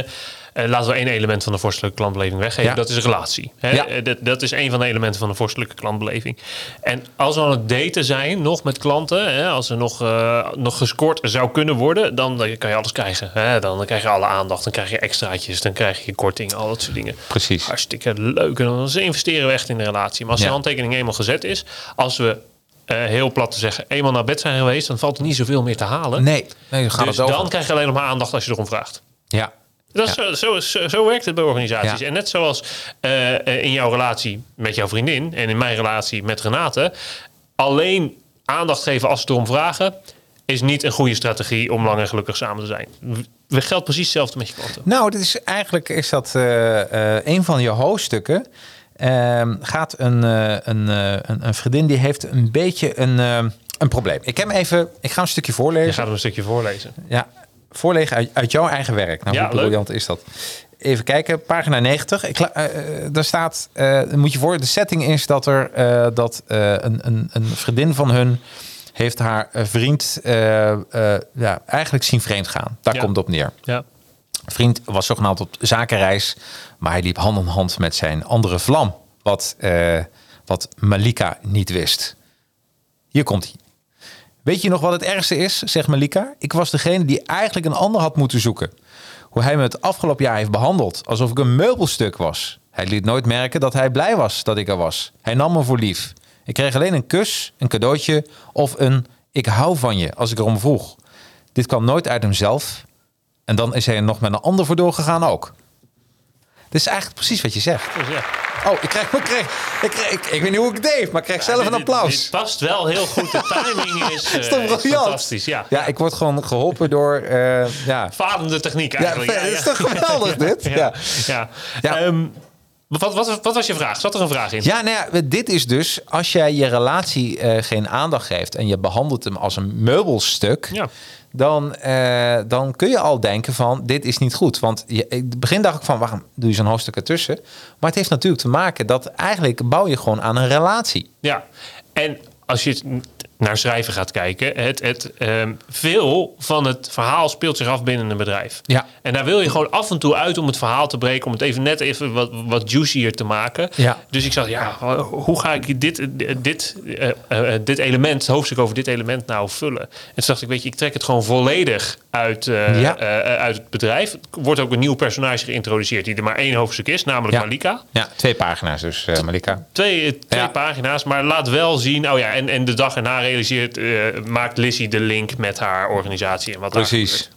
laten we één element van de vorstelijke klantbeleving weggeven. Ja. Dat is een relatie. Hè? Ja. Eh, Dat, dat is een van de elementen van de vorstelijke klantbeleving. En als we aan het daten zijn, nog met klanten, hè, als er nog, eh, nog gescoord zou kunnen worden, dan, dan kan je alles krijgen. Hè? Dan, dan krijg je alle aandacht, dan krijg je extraatjes, dan krijg je korting, al dat soort dingen. Precies. Hartstikke leuk. En dan investeren we echt in de relatie. Maar als de handtekening eenmaal gezet is, als we eh, heel plat te zeggen, eenmaal naar bed zijn geweest, dan valt er niet zoveel meer te halen. Nee, nee dan gaat dus het over. dan krijg je alleen nog maar aandacht als je erom vraagt. Ja, Dat Ja. zo, zo, zo, zo werkt het bij organisaties. Ja. En net zoals eh, eh, in jouw relatie met jouw vriendin en in mijn relatie met Renate, alleen aandacht geven als ze erom vragen, is niet een goede strategie om lang en gelukkig samen te zijn. We geldt precies hetzelfde met je klanten. Nou, dit is eigenlijk is dat eh, een van je hoofdstukken. Ehm, gaat een, een, een, een vriendin die heeft een beetje een, een probleem. Ik heb hem even, ik ga een stukje Je voorlezen. gaat hem een stukje voorlezen. Ja, voorlezen uit, uit jouw eigen werk. Nou, Ja, hoe leuk. briljant is dat? Even kijken, pagina 90. Ik, eh, eh, daar staat, eh, moet je voor, de setting is dat er dat een, een, een vriendin van hun heeft haar vriend ja, eigenlijk zien vreemd gaan. Daar Ja. komt het op neer. Ja. Vriend was zogenaamd op zakenreis, maar hij liep hand in hand met zijn andere vlam, wat, wat Malika niet wist. Hier komt hij. Weet je nog wat het ergste is, zegt Malika? Ik was degene die eigenlijk een ander had moeten zoeken. Hoe hij me het afgelopen jaar heeft behandeld, alsof ik een meubelstuk was. Hij liet nooit merken dat hij blij was dat ik er was. Hij nam me voor lief. Ik kreeg alleen een kus, een cadeautje of een ik hou van je als ik erom vroeg. Dit kwam nooit uit hemzelf. En dan is hij er nog met een ander voor doorgegaan ook. Dit is eigenlijk precies wat je zegt. Dus ja. Oh, ik krijg, ik, krijg, ik, krijg- ik, ik weet niet hoe ik het deed, maar ik krijg zelf Dit- een applaus. Dit past wel heel goed. De timing is, eh, is fantastisch. Ja. Ja, ik word gewoon geholpen door... eh, ja, Falende techniek ja, eigenlijk. het is toch geweldig dit? Ja. Ja. ja. Wat, wat, wat was je vraag? Zat er een vraag in? Ja, nou ja, dit is dus als jij je relatie eh, geen aandacht geeft en je behandelt hem als een meubelstuk, Ja. dan, eh, dan kun je al denken van dit is niet goed. Want je, in het begin dacht ik van waarom doe je zo'n hoofdstuk ertussen? Maar het heeft natuurlijk te maken dat eigenlijk bouw je gewoon aan een relatie. Ja, en als je naar schrijven gaat kijken, het, het, ehm, veel van het verhaal speelt zich af binnen een bedrijf. Ja. En daar wil je gewoon af en toe uit om het verhaal te breken, om het even net even wat, wat juicier te maken. Ja. Dus ik zag, ja, hoe ga ik dit, dit, eh, eh, dit element, het hoofdstuk over dit element nou vullen? En toen dacht ik, weet je, ik trek het gewoon volledig uit, eh, Ja. eh, uit het bedrijf. Er wordt ook een nieuw personage geïntroduceerd die er maar één hoofdstuk is, namelijk Ja. Malika. Ja, twee pagina's dus, eh, Malika. Twee, twee Ja. pagina's, maar laat wel zien. Oh ja, en, en de dag erna realiseert, eh, maakt Lizzie de link met haar organisatie en wat Precies.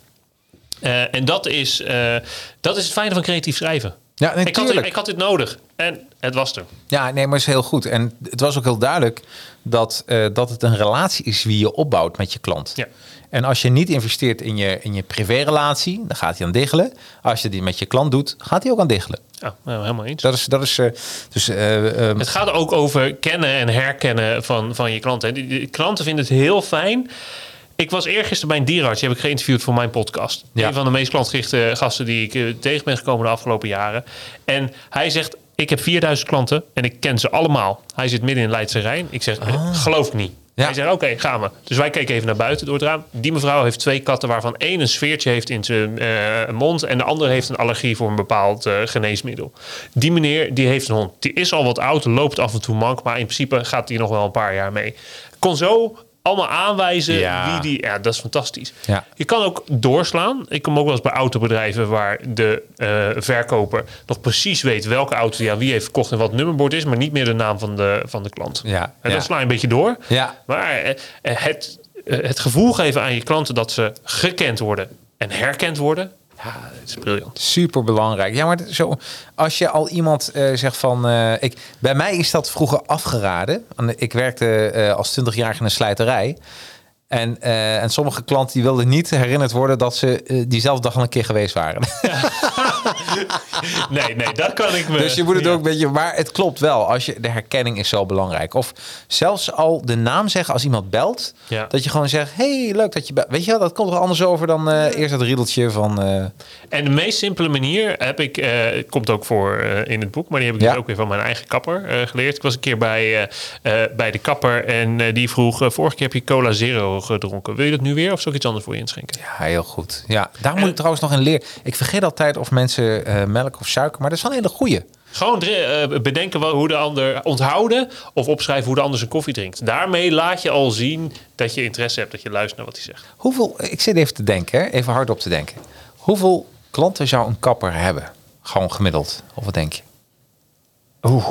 Eh, en dat is, eh, dat is het fijne van creatief schrijven. Ja, ik, had, natuurlijk. ik had dit nodig en het was er. Ja, nee, maar het is heel goed. En het was ook heel duidelijk dat, dat het een relatie is wie je opbouwt met je klant. Ja. En als je niet investeert in je, in je privérelatie, dan gaat hij aan diggelen. Als je die met je klant doet, gaat hij ook aan diggelen. Ja, nou, helemaal eens. Dat is, dat is eh, dus, eh, ehm, Het gaat ook over kennen en herkennen van, van je klanten. die klanten vinden het heel fijn. Ik was eergisteren bij een dierenarts. Die heb ik geïnterviewd voor mijn podcast. Ja. Een van de meest klantgerichte gasten die ik eh, tegen ben gekomen de afgelopen jaren. En hij zegt, ik heb 4000 klanten en ik ken ze allemaal. Hij zit midden in Leidse Rijn. Ik zeg, eh, geloof niet. Ja. Hij zegt, oké, gaan we. Dus wij keken even naar buiten door het raam. Die mevrouw heeft twee katten waarvan één een sfeertje heeft in zijn eh, mond... en de andere heeft een allergie voor een bepaald eh, geneesmiddel. Die meneer die heeft een hond. Die is al wat oud, loopt af en toe mank... maar in principe gaat hij nog wel een paar jaar mee. Kon zo allemaal aanwijzen Ja. wie die... Ja, dat is fantastisch. Ja. Je kan ook doorslaan. Ik kom ook wel eens bij autobedrijven waar de eh, verkoper nog precies weet welke auto die aan wie heeft verkocht en wat nummerbord is, maar niet meer de naam van de, van de klant. Ja, En dan sla je een beetje door. Ja. Maar eh, eh, het, het gevoel geven aan je klanten dat ze gekend worden en herkend worden, ja, het is briljant. Super belangrijk. Ja, maar zo, als je al iemand eh, zegt van. eh, ik, bij mij is dat vroeger afgeraden. En Ik werkte eh, als 20-jarige in een slijterij. En, en sommige klanten die wilden niet herinnerd worden dat ze diezelfde dag al een keer geweest waren. Nee, nee, dat kan ik me. dus je moet het Ja. ook een beetje. Maar het klopt wel. Als je, de herkenning is zo belangrijk. Of zelfs al de naam zeggen als iemand belt. Ja. Dat je gewoon zegt: hey, leuk dat je belt. Weet je wel, dat komt er anders over dan eh, eerst het riedeltje van. eh, En de meest simpele manier heb ik, eh, komt ook voor eh, in het boek, maar die heb ik Ja. dus ook weer van mijn eigen kapper eh, geleerd. Ik was een keer bij, eh, eh, bij de kapper en eh, die vroeg: Vorige keer heb je cola zero gedronken. Wil je dat nu weer of zal ik iets anders voor je inschenken? Ja, heel goed. Ja, daar moet ik trouwens nog in leren. Ik vergeet altijd of mensen eh, melk of suiker, maar dat is wel een hele goeie. Gewoon eh, bedenken wel hoe de ander onthouden of opschrijven hoe de ander zijn koffie drinkt. Daarmee laat je al zien dat je interesse hebt, dat je luistert naar wat hij zegt. Hoeveel, ik zit even te denken, hè, even hardop te denken. Hoeveel klanten zou een kapper hebben? Gewoon gemiddeld. Of wat denk je? Oeh.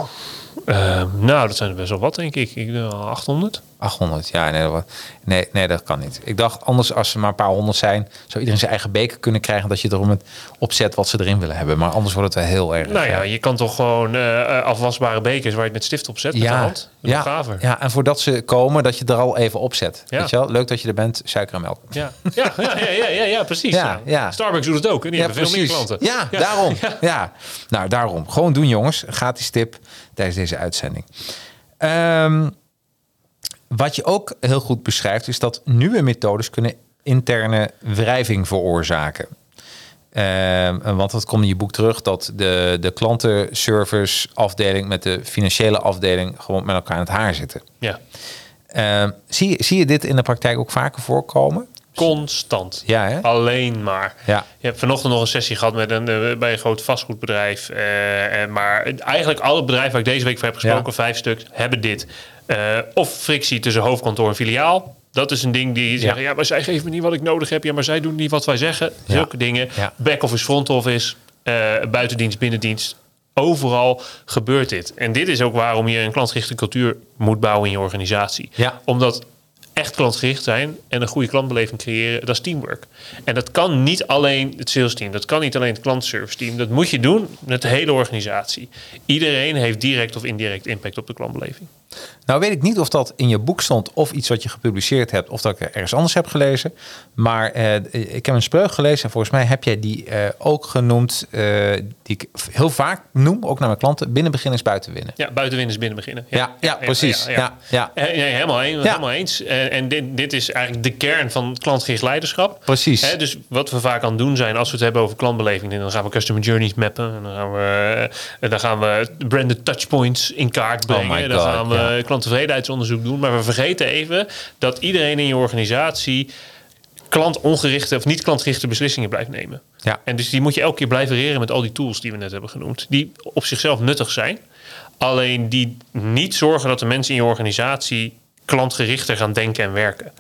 Eh, nou, dat zijn er best wel wat, denk ik. ik uh, 800. 800, ja, nee, dat- nee, nee, dat kan niet. Ik dacht, anders als ze maar een paar honderd zijn, zou iedereen zijn eigen beker kunnen krijgen, dat je erom het opzet wat ze erin willen hebben. Maar anders wordt het wel heel erg. Nou ja, eh, je kan toch gewoon eh, afwasbare bekers waar je het met stift op zet met de hand. Dat is ja, nog gaver. ja, en voordat ze komen, dat je er al even op zet. Ja. Weet je wel? Leuk dat je er bent, suiker en melk. Ja, ja, ja, ja, ja, ja, ja, precies. Ja, Ja, ja. Starbucks doet het ook. En die hebben veel meer klanten. Ja, daarom. Ja. Nou, daarom. Gewoon doen, jongens. Gratis tip tijdens deze uitzending. Ehm, wat je ook heel goed beschrijft, is dat nieuwe methodes kunnen interne wrijving veroorzaken. Ehm, want dat komt in je boek terug dat de, de klantenservice afdeling met de financiële afdeling gewoon met elkaar in het haar zitten. Ja, Ehm, zie, je- zie je dit in de praktijk ook vaker voorkomen? Constant. Ja, hè? Alleen maar. Ja. Je hebt vanochtend nog een sessie gehad met een, eh, bij een groot vastgoedbedrijf. eh, en maar eigenlijk alle bedrijven waar ik deze week voor heb gesproken, Ja. vijf stuk, hebben dit. Eh, of frictie tussen hoofdkantoor en filiaal. Dat is een ding die zeggen, ja, maar zij geven me niet wat ik nodig heb. Ja, maar zij doen niet wat wij zeggen. Ja. Zulke dingen. Ja. Back-office, front-office, buitendienst, binnendienst. Overal gebeurt dit. En dit is ook waarom je een klantgerichte cultuur moet bouwen in je organisatie. Ja. Omdat echt klantgericht zijn en een goede klantbeleving creëren, dat is teamwork. En dat kan niet alleen het sales team, dat kan niet alleen het klantservice team. Dat moet je doen met de hele organisatie. Iedereen heeft direct of indirect impact op de klantbeleving. Nou weet ik niet of dat in je boek stond of iets wat je gepubliceerd hebt of dat ik er ergens anders heb gelezen. Maar eh, ik heb een spreuk gelezen en volgens mij heb jij die eh, ook genoemd, eh, die ik heel vaak noem, ook naar mijn klanten. Binnen beginnen is buiten winnen. Ja, buitenwinnen is binnen beginnen. Ja, ja, precies. Ja, ja. Helemaal, eens, Ja. helemaal eens. En, dit, dit is eigenlijk de kern van klantgericht leiderschap. Precies. Hè, dus wat we vaak aan het doen zijn als we het hebben over klantbeleving, dan gaan we customer journeys mappen. En dan gaan we, dan gaan we branded touchpoints in kaart brengen. Oh my dan gaan we ja. klanttevredenheidsonderzoek doen. Maar we vergeten even dat iedereen in je organisatie klantongerichte of niet klantgerichte beslissingen blijft nemen. Ja. En dus die moet je elke keer blijven leren met al die tools die we net hebben genoemd. Die op zichzelf nuttig zijn. Alleen die niet zorgen dat de mensen in je organisatie klantgerichter gaan denken en werken.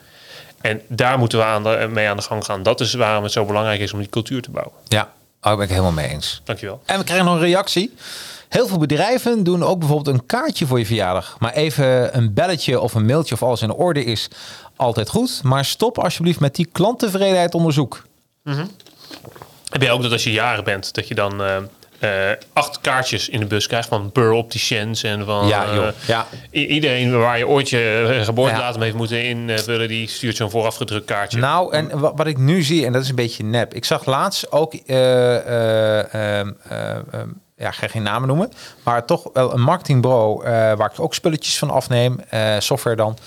En daar moeten we aan de, mee aan de gang gaan. Dat is waarom het zo belangrijk is om die cultuur te bouwen. Ja, daar ben ik helemaal mee eens. Dankjewel. En we krijgen nog een reactie. Heel veel bedrijven doen ook bijvoorbeeld een kaartje voor je verjaardag. Maar even een belletje of een mailtje of alles in orde is altijd goed. Maar stop alsjeblieft met die klanttevredenheid onderzoek. Heb jij ook dat als je jaren bent, dat je dan eh, eh, acht kaartjes in de bus krijgt van Pearl Opticians en van Ja, joh. eh, Ja. iedereen waar je ooit je geboortedatum Ja. heeft moeten invullen, die stuurt zo'n voorafgedrukt kaartje. Nou, en wa- wat ik nu zie, en dat is een beetje nep. Ik zag laatst ook, ja, ik ga geen namen noemen, maar toch wel een marketingbureau eh, waar ik ook spulletjes van afneem, eh, software dan.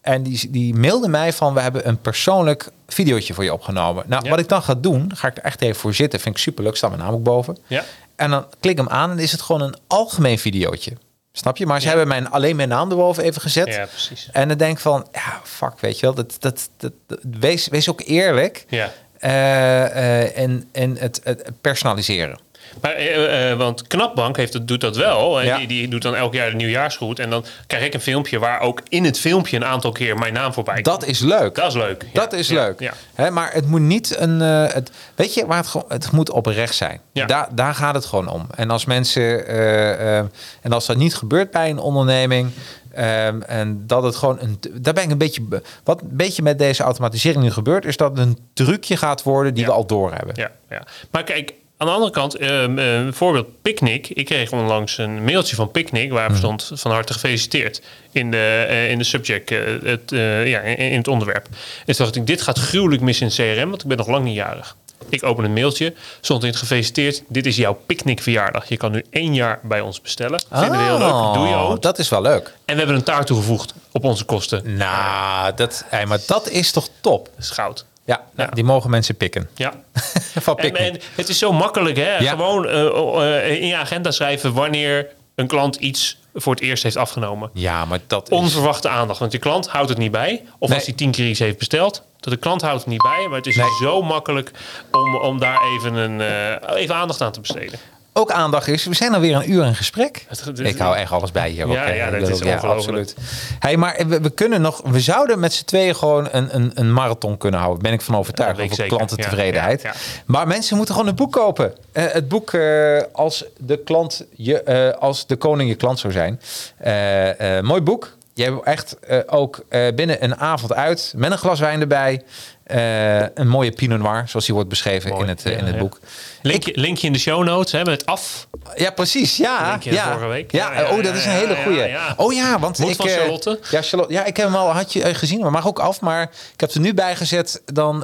En die, die mailde mij van, we hebben een persoonlijk videootje voor je opgenomen. Nou, Ja. wat ik dan ga doen, ga ik er echt even voor zitten. Vind ik superleuk, staat mijn naam ook boven. Ja. En dan klik hem aan en is het gewoon een algemeen videootje. Snap je? Maar ze Ja. hebben mijn, alleen mijn naam erboven even gezet. Ja, precies. En dan denk ik van, ja, fuck, weet je wel. Dat, dat, dat, dat- wees, wees ook eerlijk. Ja. eh, eh, en en het, het personaliseren. Maar, eh, eh, want Knapbank heeft het, doet dat wel. En Ja. die, die doet dan elk jaar de nieuwjaarsgroet. En dan krijg ik een filmpje waar ook in het filmpje een aantal keer mijn naam voorbij komt. Dat is leuk. Dat is leuk. Ja, Dat is ja, leuk. Hè, maar het moet niet een. eh, het, weet je waar het gewoon. Het moet oprecht zijn. Daar, daar gaat het gewoon om. En als mensen. eh, eh, en als dat niet gebeurt bij een onderneming. ehm, en dat het gewoon een. Daar ben ik een beetje. be- Wat een beetje met deze automatisering nu gebeurt. Is dat het een trucje gaat worden die Ja. we al doorhebben. Ja, ja. Maar kijk, aan de andere kant, ehm, eh, bijvoorbeeld Picnic. Ik kreeg onlangs een mailtje van Picnic waar Mhm. stond van harte gefeliciteerd in de, eh, in de subject, eh, het, eh, ja, in, in het onderwerp. En toen dacht ik, dit gaat gruwelijk mis in CRM, want ik ben nog lang niet jarig. Ik open een mailtje, stond in het gefeliciteerd. Dit is jouw Picnic verjaardag. Je kan nu één jaar bij ons bestellen. Vinden we heel leuk. Doe je ook. Oh, Dat is wel leuk. En we hebben een taart toegevoegd op onze kosten. Nou, dat, hey, maar dat is toch top? Dat is goud. Ja, Ja. die mogen mensen pikken. Ja. Van En, pikken. en het is zo makkelijk, hè? Ja. Gewoon eh, eh, in je agenda schrijven wanneer een klant iets voor het eerst heeft afgenomen. Ja, maar dat is... Onverwachte aandacht. Want je klant houdt het niet bij. Of Nee. als hij tien keer iets heeft besteld. Dat de klant houdt het niet bij. Maar het is Nee. zo makkelijk om, om daar even, een, eh, even aandacht aan te besteden. Ook aandacht is. We zijn alweer een uur in gesprek. Het- het- Ik hou echt alles bij hier. Ja, ja, dat bedoel, is ongelooflijk. absoluut. Hey, maar we, we kunnen nog. We zouden met z'n tweeën gewoon een, een, een marathon kunnen houden. Ben ik van overtuigd. Ja, over zeker. klantentevredenheid. Ja, ja, Maar mensen moeten gewoon een boek kopen. Eh, het boek eh, als de klant je, eh, als de koning je klant zou zijn. Eh, eh, mooi boek. Je hebt echt eh, ook eh, binnen een avond uit met een glas wijn erbij. eh, een mooie Pinot Noir, zoals die wordt beschreven Mooi. in het, in het ja. boek. Linkje, linkje in de show notes hè, met af. Ja, precies. Ja, Linkje ja. vorige week. Ja, oh, dat is een hele ja. Oh ja, want Moet ik... van Charlotte? Ja, Charlotte. Ja, ik heb hem al had je gezien, maar mag ook af. Maar ik heb er nu bij gezet dan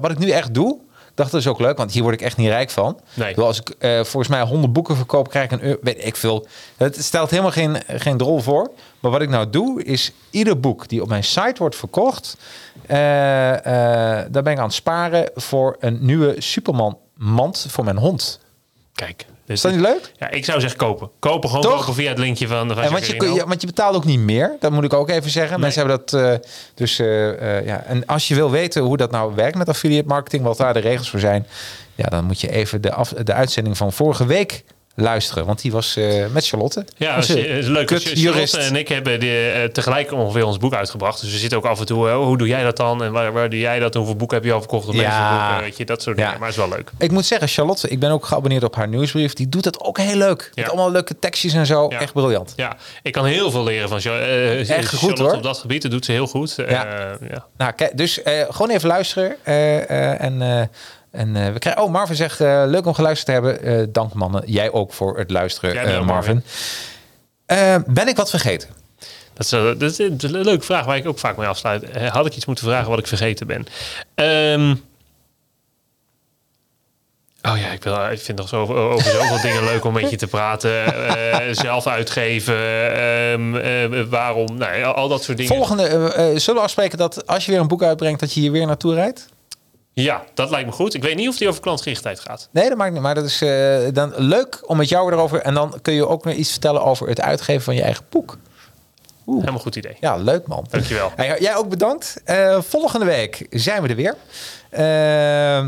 wat ik nu echt doe. Ik dacht, dat is ook leuk, want hier word ik echt niet rijk van. Nee. Ik Als ik volgens mij 100 boeken verkoop, krijg ik een euro. Weet ik veel. Het stelt helemaal geen, geen drol voor. Maar wat ik nou doe, is ieder boek die op mijn site wordt verkocht, eh, daar ben ik aan het sparen voor een nieuwe Superman mand voor mijn hond. Kijk. Is dat niet leuk? Ja, ik zou zeggen kopen. Kopen gewoon kopen via het linkje van, van En want, je, ja, want je betaalt ook niet meer. Dat moet ik ook even zeggen. Mensen hebben dat. eh, dus ja. En als je wil weten hoe dat nou werkt met affiliate marketing, wat daar de regels voor zijn, ja, dan moet je even de, af, de uitzending van vorige week luisteren. Want die was eh, met Charlotte. Ja, dat Was, is, eh, leuk. kut Charlotte jurist. en ik hebben de, eh, tegelijk ongeveer ons boek uitgebracht. Dus we zitten ook af en toe, eh, hoe doe jij dat dan? En waar, waar doe jij dat? En hoeveel boeken heb je al verkocht op Ja. boeken? Weet je, dat soort Ja. dingen. Maar het is wel leuk. Ik moet zeggen, Charlotte, ik ben ook geabonneerd op haar nieuwsbrief. Die doet dat ook heel leuk. Ja. Met allemaal leuke tekstjes en zo. Ja. Echt briljant. Ja, ik kan heel veel leren van Char- eh, Echt goed, Charlotte hoor. op dat gebied. Dat doet ze heel goed. Eh, Ja. ja. Nou, kijk, dus eh, gewoon even luisteren. eh, eh, en eh, en eh, we krijgen. Oh, Marvin zegt: eh, leuk om geluisterd te hebben. Eh, dank, mannen. Jij ook voor het luisteren, Marvin. Ben ik wat vergeten? Dat is, dat is een leuke vraag waar ik ook vaak mee afsluit. Had ik iets moeten vragen wat ik vergeten ben? Ehm, oh ja, ik, wil, ik vind nog zo, over zoveel dingen leuk om met je te praten. Zelf uitgeven. ehm, eh, waarom? Nou, al dat soort dingen. Volgende, zullen we afspreken dat als je weer een boek uitbrengt, dat je hier weer naartoe rijdt? Ja, dat lijkt me goed. Ik weet niet of die over klantgerichtheid gaat. Nee, dat maakt niet. Maar dat is eh, dan leuk om met jou erover. En dan kun je ook nog iets vertellen over het uitgeven van je eigen boek. Helemaal goed idee. Ja, leuk man. Dankjewel. Jij ook bedankt. Eh, volgende week zijn we er weer. Eh,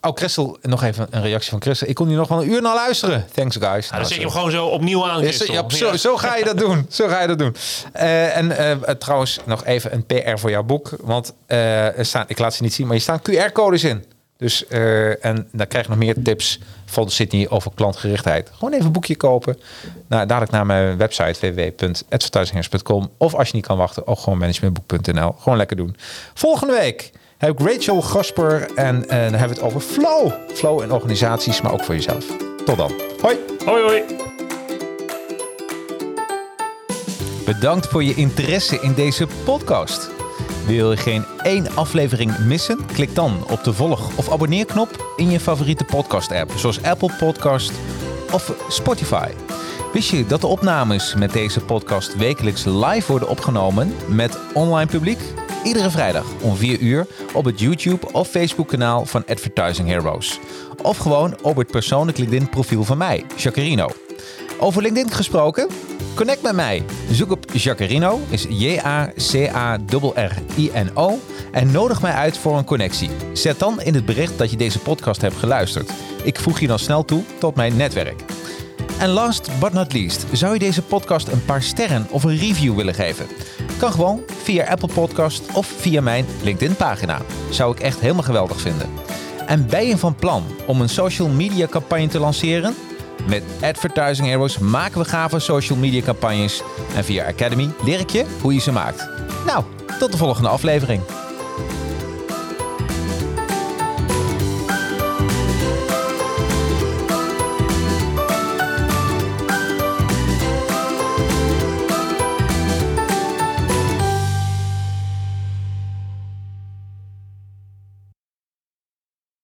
oh, Christel, nog even een reactie van Christel. Ik kon hier nog wel een uur naar luisteren. Thanks, guys. Nou, dan zet je hem gewoon zo opnieuw aan. Ja, zo, ja, zo, ga je dat doen. Zo ga je dat doen. Eh, en eh, eh, trouwens, nog even een PR voor jouw boek. Want er staan, ik laat ze niet zien, maar je staan QR-codes in. Dus, en dan krijg je nog meer tips van Sydney over klantgerichtheid. Gewoon even een boekje kopen. Nou, dadelijk naar mijn website www.advertisingers.com. Of als je niet kan wachten, ook gewoon managementboek.nl. Gewoon lekker doen. Volgende week heb ik Rachel Gasper. En, dan hebben we het over flow. Flow in organisaties, maar ook voor jezelf. Tot Tot dan. Hoi. Hoi hoi. Bedankt voor je interesse in deze podcast. Wil je geen één aflevering missen? Klik dan op de volg- of abonneerknop in je favoriete podcast-app, zoals Apple Podcast of Spotify. Wist je dat de opnames met deze podcast wekelijks live worden opgenomen met online publiek? Iedere vrijdag om 4 uur op het YouTube of Facebook kanaal van Advertising Heroes. Of gewoon op het persoonlijk LinkedIn profiel van mij, Jacarino. Over LinkedIn gesproken? Connect met mij. Zoek op Jacarino, is J-A-C-A-R-R-I-N-O en nodig mij uit voor een connectie. Zet dan in het bericht dat je deze podcast hebt geluisterd. Ik voeg je dan snel toe tot mijn netwerk. En last but not least, zou je deze podcast een paar sterren of een review willen geven? Kan gewoon via Apple Podcast of via mijn LinkedIn pagina. Zou ik echt helemaal geweldig vinden. En ben je van plan om een social media campagne te lanceren? Met Advertising Heroes maken we gave social media campagnes. En via Academy leer ik je hoe je ze maakt. Nou, tot de volgende aflevering.